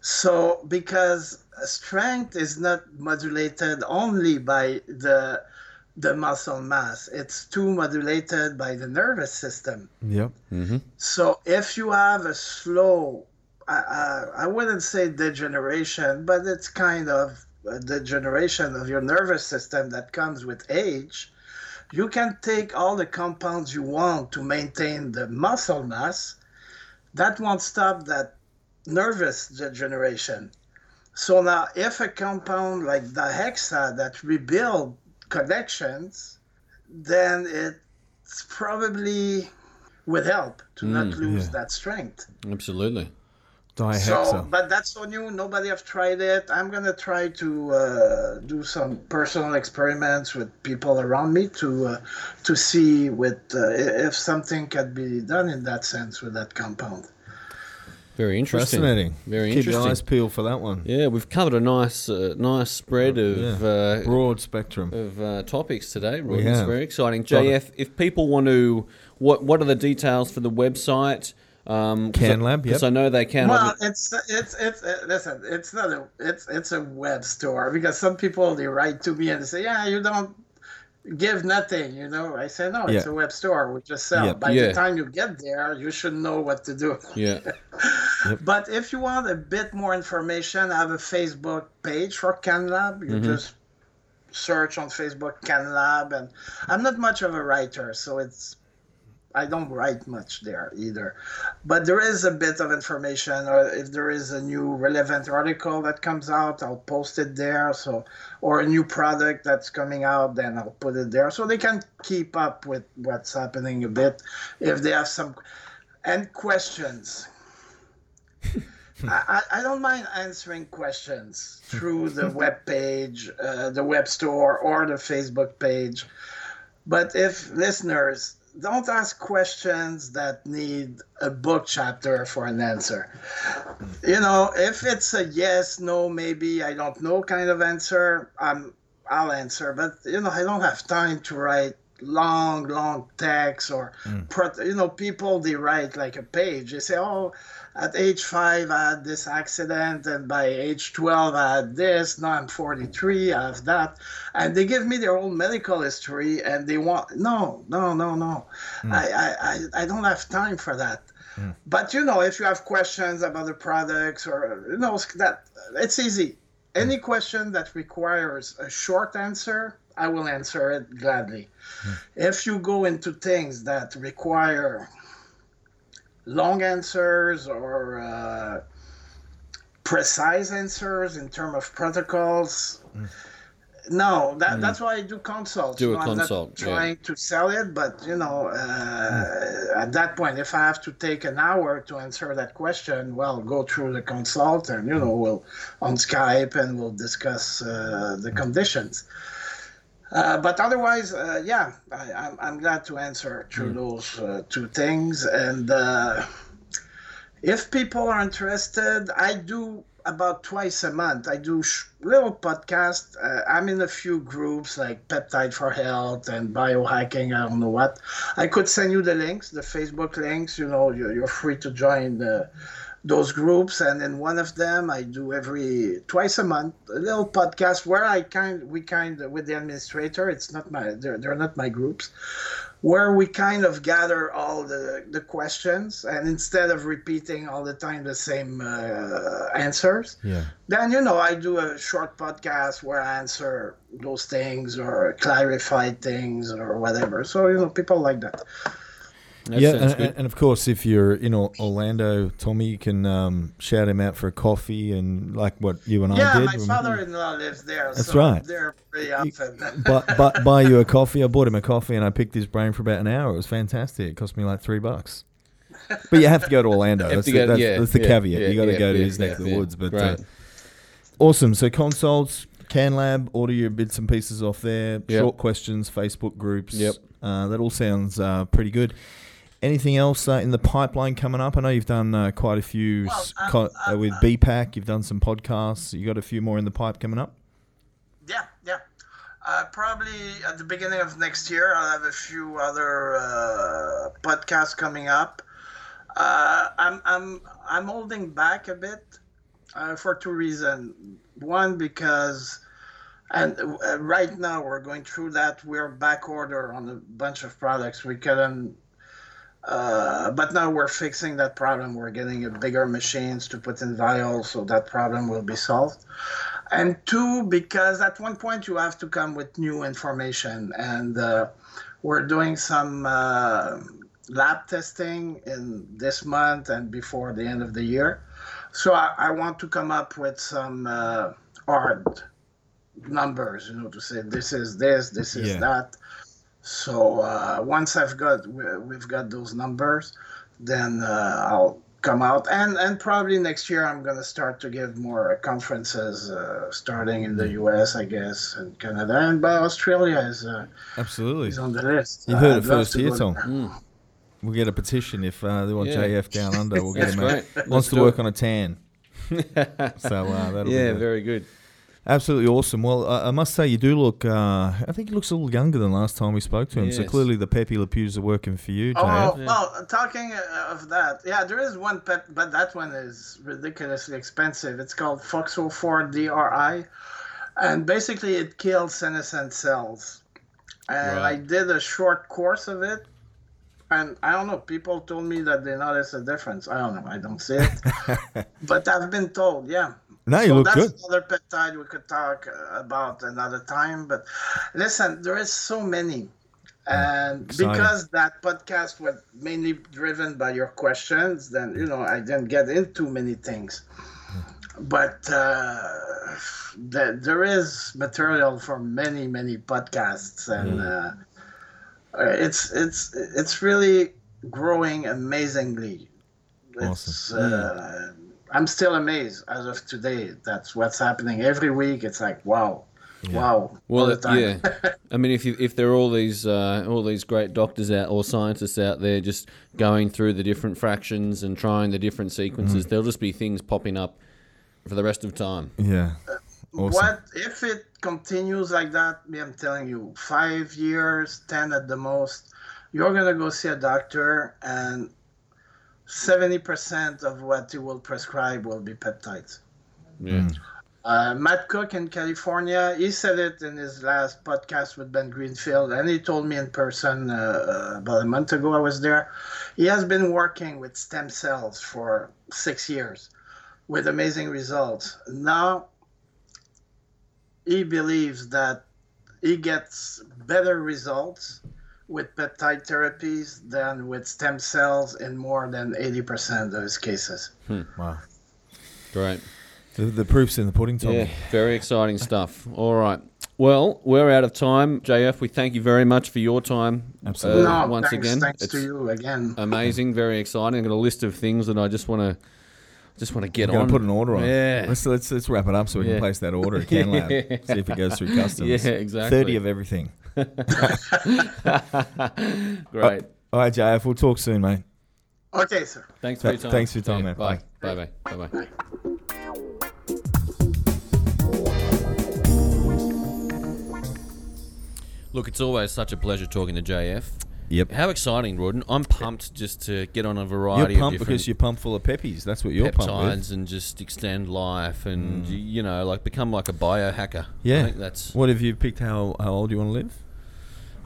So, because strength is not modulated only by the the muscle mass, it's too modulated by the nervous system. Yep. Mm-hmm. So, if you have a slow, I, I, I wouldn't say degeneration, but it's kind of a degeneration of your nervous system that comes with age. You can take all the compounds you want to maintain the muscle mass. That won't stop that nervous degeneration. So now, if a compound like Dihexa that rebuild connections, then it's probably with help to not lose yeah. that strength. Absolutely. Dihexa. So, but that's so new. Nobody have tried it. I'm gonna try to uh, do some personal experiments with people around me to uh, to see with uh, if something can be done in that sense with that compound. Very interesting. Fascinating. Very Keep interesting. your eyes peeled for that one. Yeah, we've covered a nice, uh, nice spread of Yeah. uh, Broad spectrum. of uh, topics today. We Roy. It's have. very exciting. Love JF, if people want to, what what are the details for the website? Um, CanLab, Because yep. I know they can. Well, it's it's it's uh, listen. It's not a it's it's a web store because some people they write to me and they say, yeah, you don't give nothing. You know, I say no, it's a web store. We just sell. Yep. By Yeah. the time you get there, you should know what to do. yeah. But if you want a bit more information, I have a Facebook page for CanLab. You mm-hmm. just search on Facebook CanLab, and I'm not much of a writer, so it's I don't write much there either. But there is a bit of information, or if there is a new relevant article that comes out, I'll post it there. So, or a new product that's coming out, then I'll put it there, so they can keep up with what's happening a bit. If they have some and questions. I, I don't mind answering questions through the web page, uh, the web store, or the Facebook page. But if listeners don't ask questions that need a book chapter for an answer, you know, if it's a yes, no, maybe, I don't know kind of answer, I'm, I'll answer. But, you know, I don't have time to write long, long texts or, hmm. pro- you know, people, they write like a page. They say, oh, at age five, I had this accident, and by age 12, I had this. Now I'm 43, I have that. And they give me their own medical history, and they want, no, no, no, no. Hmm. I, I, I, I don't have time for that. Hmm. But, you know, if you have questions about the products or, you know, that it's easy. Hmm. Any question that requires a short answer, I will answer it gladly. If you go into things that require long answers or uh, precise answers in terms of protocols. No, that, that's why I do consults. Do a I'm consult, not yeah. trying to sell it, but you know, uh, at that point, if I have to take an hour to answer that question, well, go through the consult, and you know, we'll on Skype and we'll discuss uh, the conditions. Uh, but otherwise, uh, yeah, I, I'm, I'm glad to answer through those uh, two things. And uh, if people are interested, I do about twice a month. I do sh- little podcast. Uh, I'm in a few groups like Peptide for Health and Biohacking. I don't know what. I could send you the links, the Facebook links. You know, you're, you're free to join the those groups and in one of them i do every twice a month a little podcast where i kind we kind of with the administrator it's not my they're, they're not my groups where we kind of gather all the the questions and instead of repeating all the time the same uh, answers Yeah. then you know i do a short podcast where i answer those things or clarify things or whatever so you know people like that That yeah, and, good. and of course, if you're in Orlando, Tommy, you can um, shout him out for a coffee and like what you and I did. yeah did. my father-in-law lives there That's so right. There pretty often but, but buy you a coffee. I bought him a coffee and I picked his brain for about an hour. It was fantastic. It cost me like three bucks. But you have to go to Orlando. That's, to the, go- that's, yeah, that's the yeah, caveat. yeah, you got to yeah, go to yeah, his neck yeah, of the yeah. woods. But uh, awesome. So consults, CanLab, order your bits and pieces off there. Yep. Short questions, Facebook groups. Yep. Uh, that all sounds uh, pretty good. Anything else uh, in the pipeline coming up? I know you've done uh, quite a few Well, um, co- uh, um, with uh, BPAC. You've done some podcasts. You got a few more in the pipe coming up. Yeah, yeah. Uh, probably at the beginning of next year, I'll have a few other uh, podcasts coming up. Uh, I'm I'm I'm holding back a bit uh, for two reasons. One, because and uh, right now we're going through that. We're back order on a bunch of products. We couldn't. Uh, but now we're fixing that problem. We're getting a bigger machines to put in vials, so that problem will be solved and two because at one point you have to come with new information and uh, we're doing some uh, lab testing in this month and before the end of the year so i, I want to come up with some uh, hard numbers you know to say this is this this is Yeah. that so uh, once i've got we- we've got those numbers then uh, i'll come out and and probably next year i'm going to start to give more conferences uh, starting in the us i guess and canada and by australia is uh, Absolutely. is on the list You've heard I'd it first to here, go Tom. there. We'll get a petition if uh, they want Yeah. JF down under. We'll get him. out. Wants Let's to work it. on a tan. so uh, that'll Yeah, be good. very good. Absolutely awesome. Well, uh, I must say you do look. Uh, I think he looks a little younger than last time we spoke to him. So clearly the Pepe Le Pews are working for you, Oh, JF. well, talking uh, of that, yeah, there is one pet, but that one is ridiculously expensive. It's called Foxo4 DRI, and basically it kills senescent cells. And I did a short course of it, and I don't know. People told me that they notice a difference. I don't know. I don't see it, but I've been told, yeah. No, you so look that's good. another peptide we could talk about another time. But listen, there is so many. And Exciting. because that podcast was mainly driven by your questions, then you know I didn't get into many things. But uh, the, there is material for many, many podcasts, and uh, uh, it's it's it's really growing amazingly. It's, uh, I'm still amazed as of today. That's what's happening every week. It's like wow, wow. all Well, the time. yeah. I mean, if you, if there are all these uh, all these great doctors out or scientists out there just going through the different fractions and trying the different sequences, Mm. there'll just be things popping up for the rest of time. Yeah. Awesome. What if it continues like that? I'm telling you, five years, ten at the most. You're gonna go see a doctor, and seventy percent of what he will prescribe will be peptides. Yeah. Uh, Matt Cook in California, he said it in his last podcast with Ben Greenfield, and he told me in person uh, about a month ago. I was there. He has been working with stem cells for six years with amazing results. Now he believes that he gets better results with peptide therapies than with stem cells in more than 80% of his cases. Wow. Great. The, the proof's in the pudding, Tommy. Yeah, very exciting stuff. All right. Well, we're out of time. JF, we thank you very much for your time. Absolutely. uh, no, once thanks, again. thanks It's to you again. amazing, very exciting. I've got a list of things that I just want to just want to get We're on. put an order on. Yeah. Let's, let's let's wrap it up so we Yeah. can place that order at CanLab. See if it goes through customs. Yeah, exactly. Thirty of everything. Great. All right, JF. We'll talk soon, mate. Okay, sir. Thanks for your time. thanks for your time, man. Bye. Bye. Bye. Bye. Bye. Look, it's always such a pleasure talking to JF. Yep. How exciting, Rawdon. I'm pumped just to get on a You're variety pumped of different because you're pumped full of peppies. That's what you're pumped with. Mm. and just extend life and, y- you know, like become like a biohacker. Yeah. I think that's. What have you picked? How how old you want to live?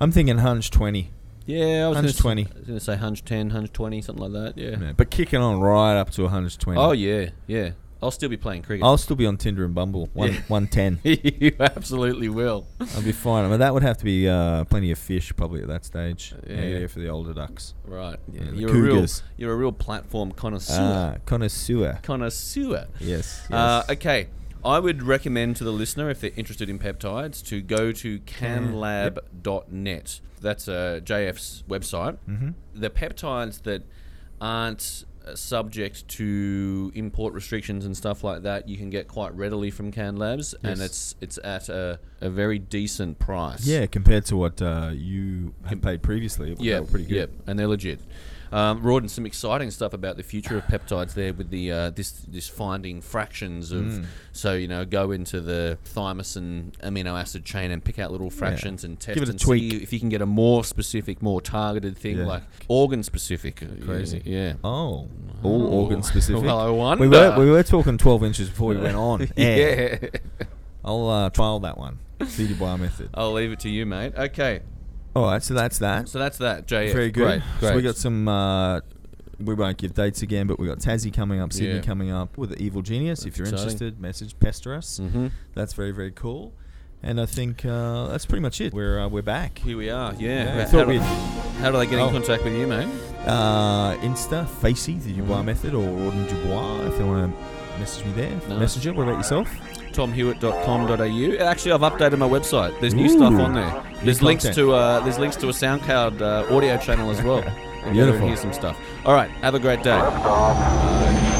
I'm thinking hunch twenty. Yeah, I was Hunch gonna, 20. s- I was going to say hunch 10, hunch 20, something like that. Yeah. Yeah, but kicking on right up to a hunch. Oh, yeah. Yeah. I'll still be playing cricket. I'll still be on Tinder and Bumble. One Yeah. one ten. you absolutely will. I'll be fine. I mean, that would have to be uh, plenty of fish probably at that stage. Yeah. Yeah, yeah, for the older ducks. Right. Yeah, you're a real you're a real platform connoisseur. Ah, connoisseur. connoisseur. Yes. yes. Uh, okay. I would recommend to the listener, if they're interested in peptides, to go to canlab.net. That's uh, JF's website. Mm-hmm. The peptides that aren't uh, subject to import restrictions and stuff like that, you can get quite readily from CanLabs, and Yes. it's it's at a, a very decent price. yeah, compared to what uh, you had paid previously, Yeah, were pretty good. Yep, and they're legit. Um, Rawdon, some exciting stuff about the future of peptides there with the uh, this this finding fractions of Mm. so you know go into the thymosin amino acid chain and pick out little fractions and test Give it a and tweak. see if you can get a more specific, more targeted thing Yeah. like organ specific. Crazy. yeah. Oh, all organ specific. Well, I wonder. we were we were talking 12 inches before we went on. yeah. I'll uh, trial that one. Bio method. I'll leave it to you, mate. Okay, All right, so that's that. so that's that. JF. Very good. Great. So we great. got some. Uh, we won't give dates again, but we got Tassie coming up, Sydney Yeah. coming up with the Evil Genius. if That's you're exciting. interested, message pester us. Mhm. That's very very cool. And I think uh, that's pretty much it. We're uh, we're back. Here we are. Yeah. Yeah, I How, thought do, we'd- how do they get in Oh. contact with you, mate? Uh, Insta, Facey, the Dubois method, or Rawdon Dubois, if they want to message me there. Nice. Messenger. What about yourself? tomhewitt.com.au. Actually, I've updated my website. There's new stuff on there. There's links content. to uh, there's links to a SoundCloud uh, audio channel as well. And go there and Beautiful. hear some stuff. All right. Have a great day. Liftoff.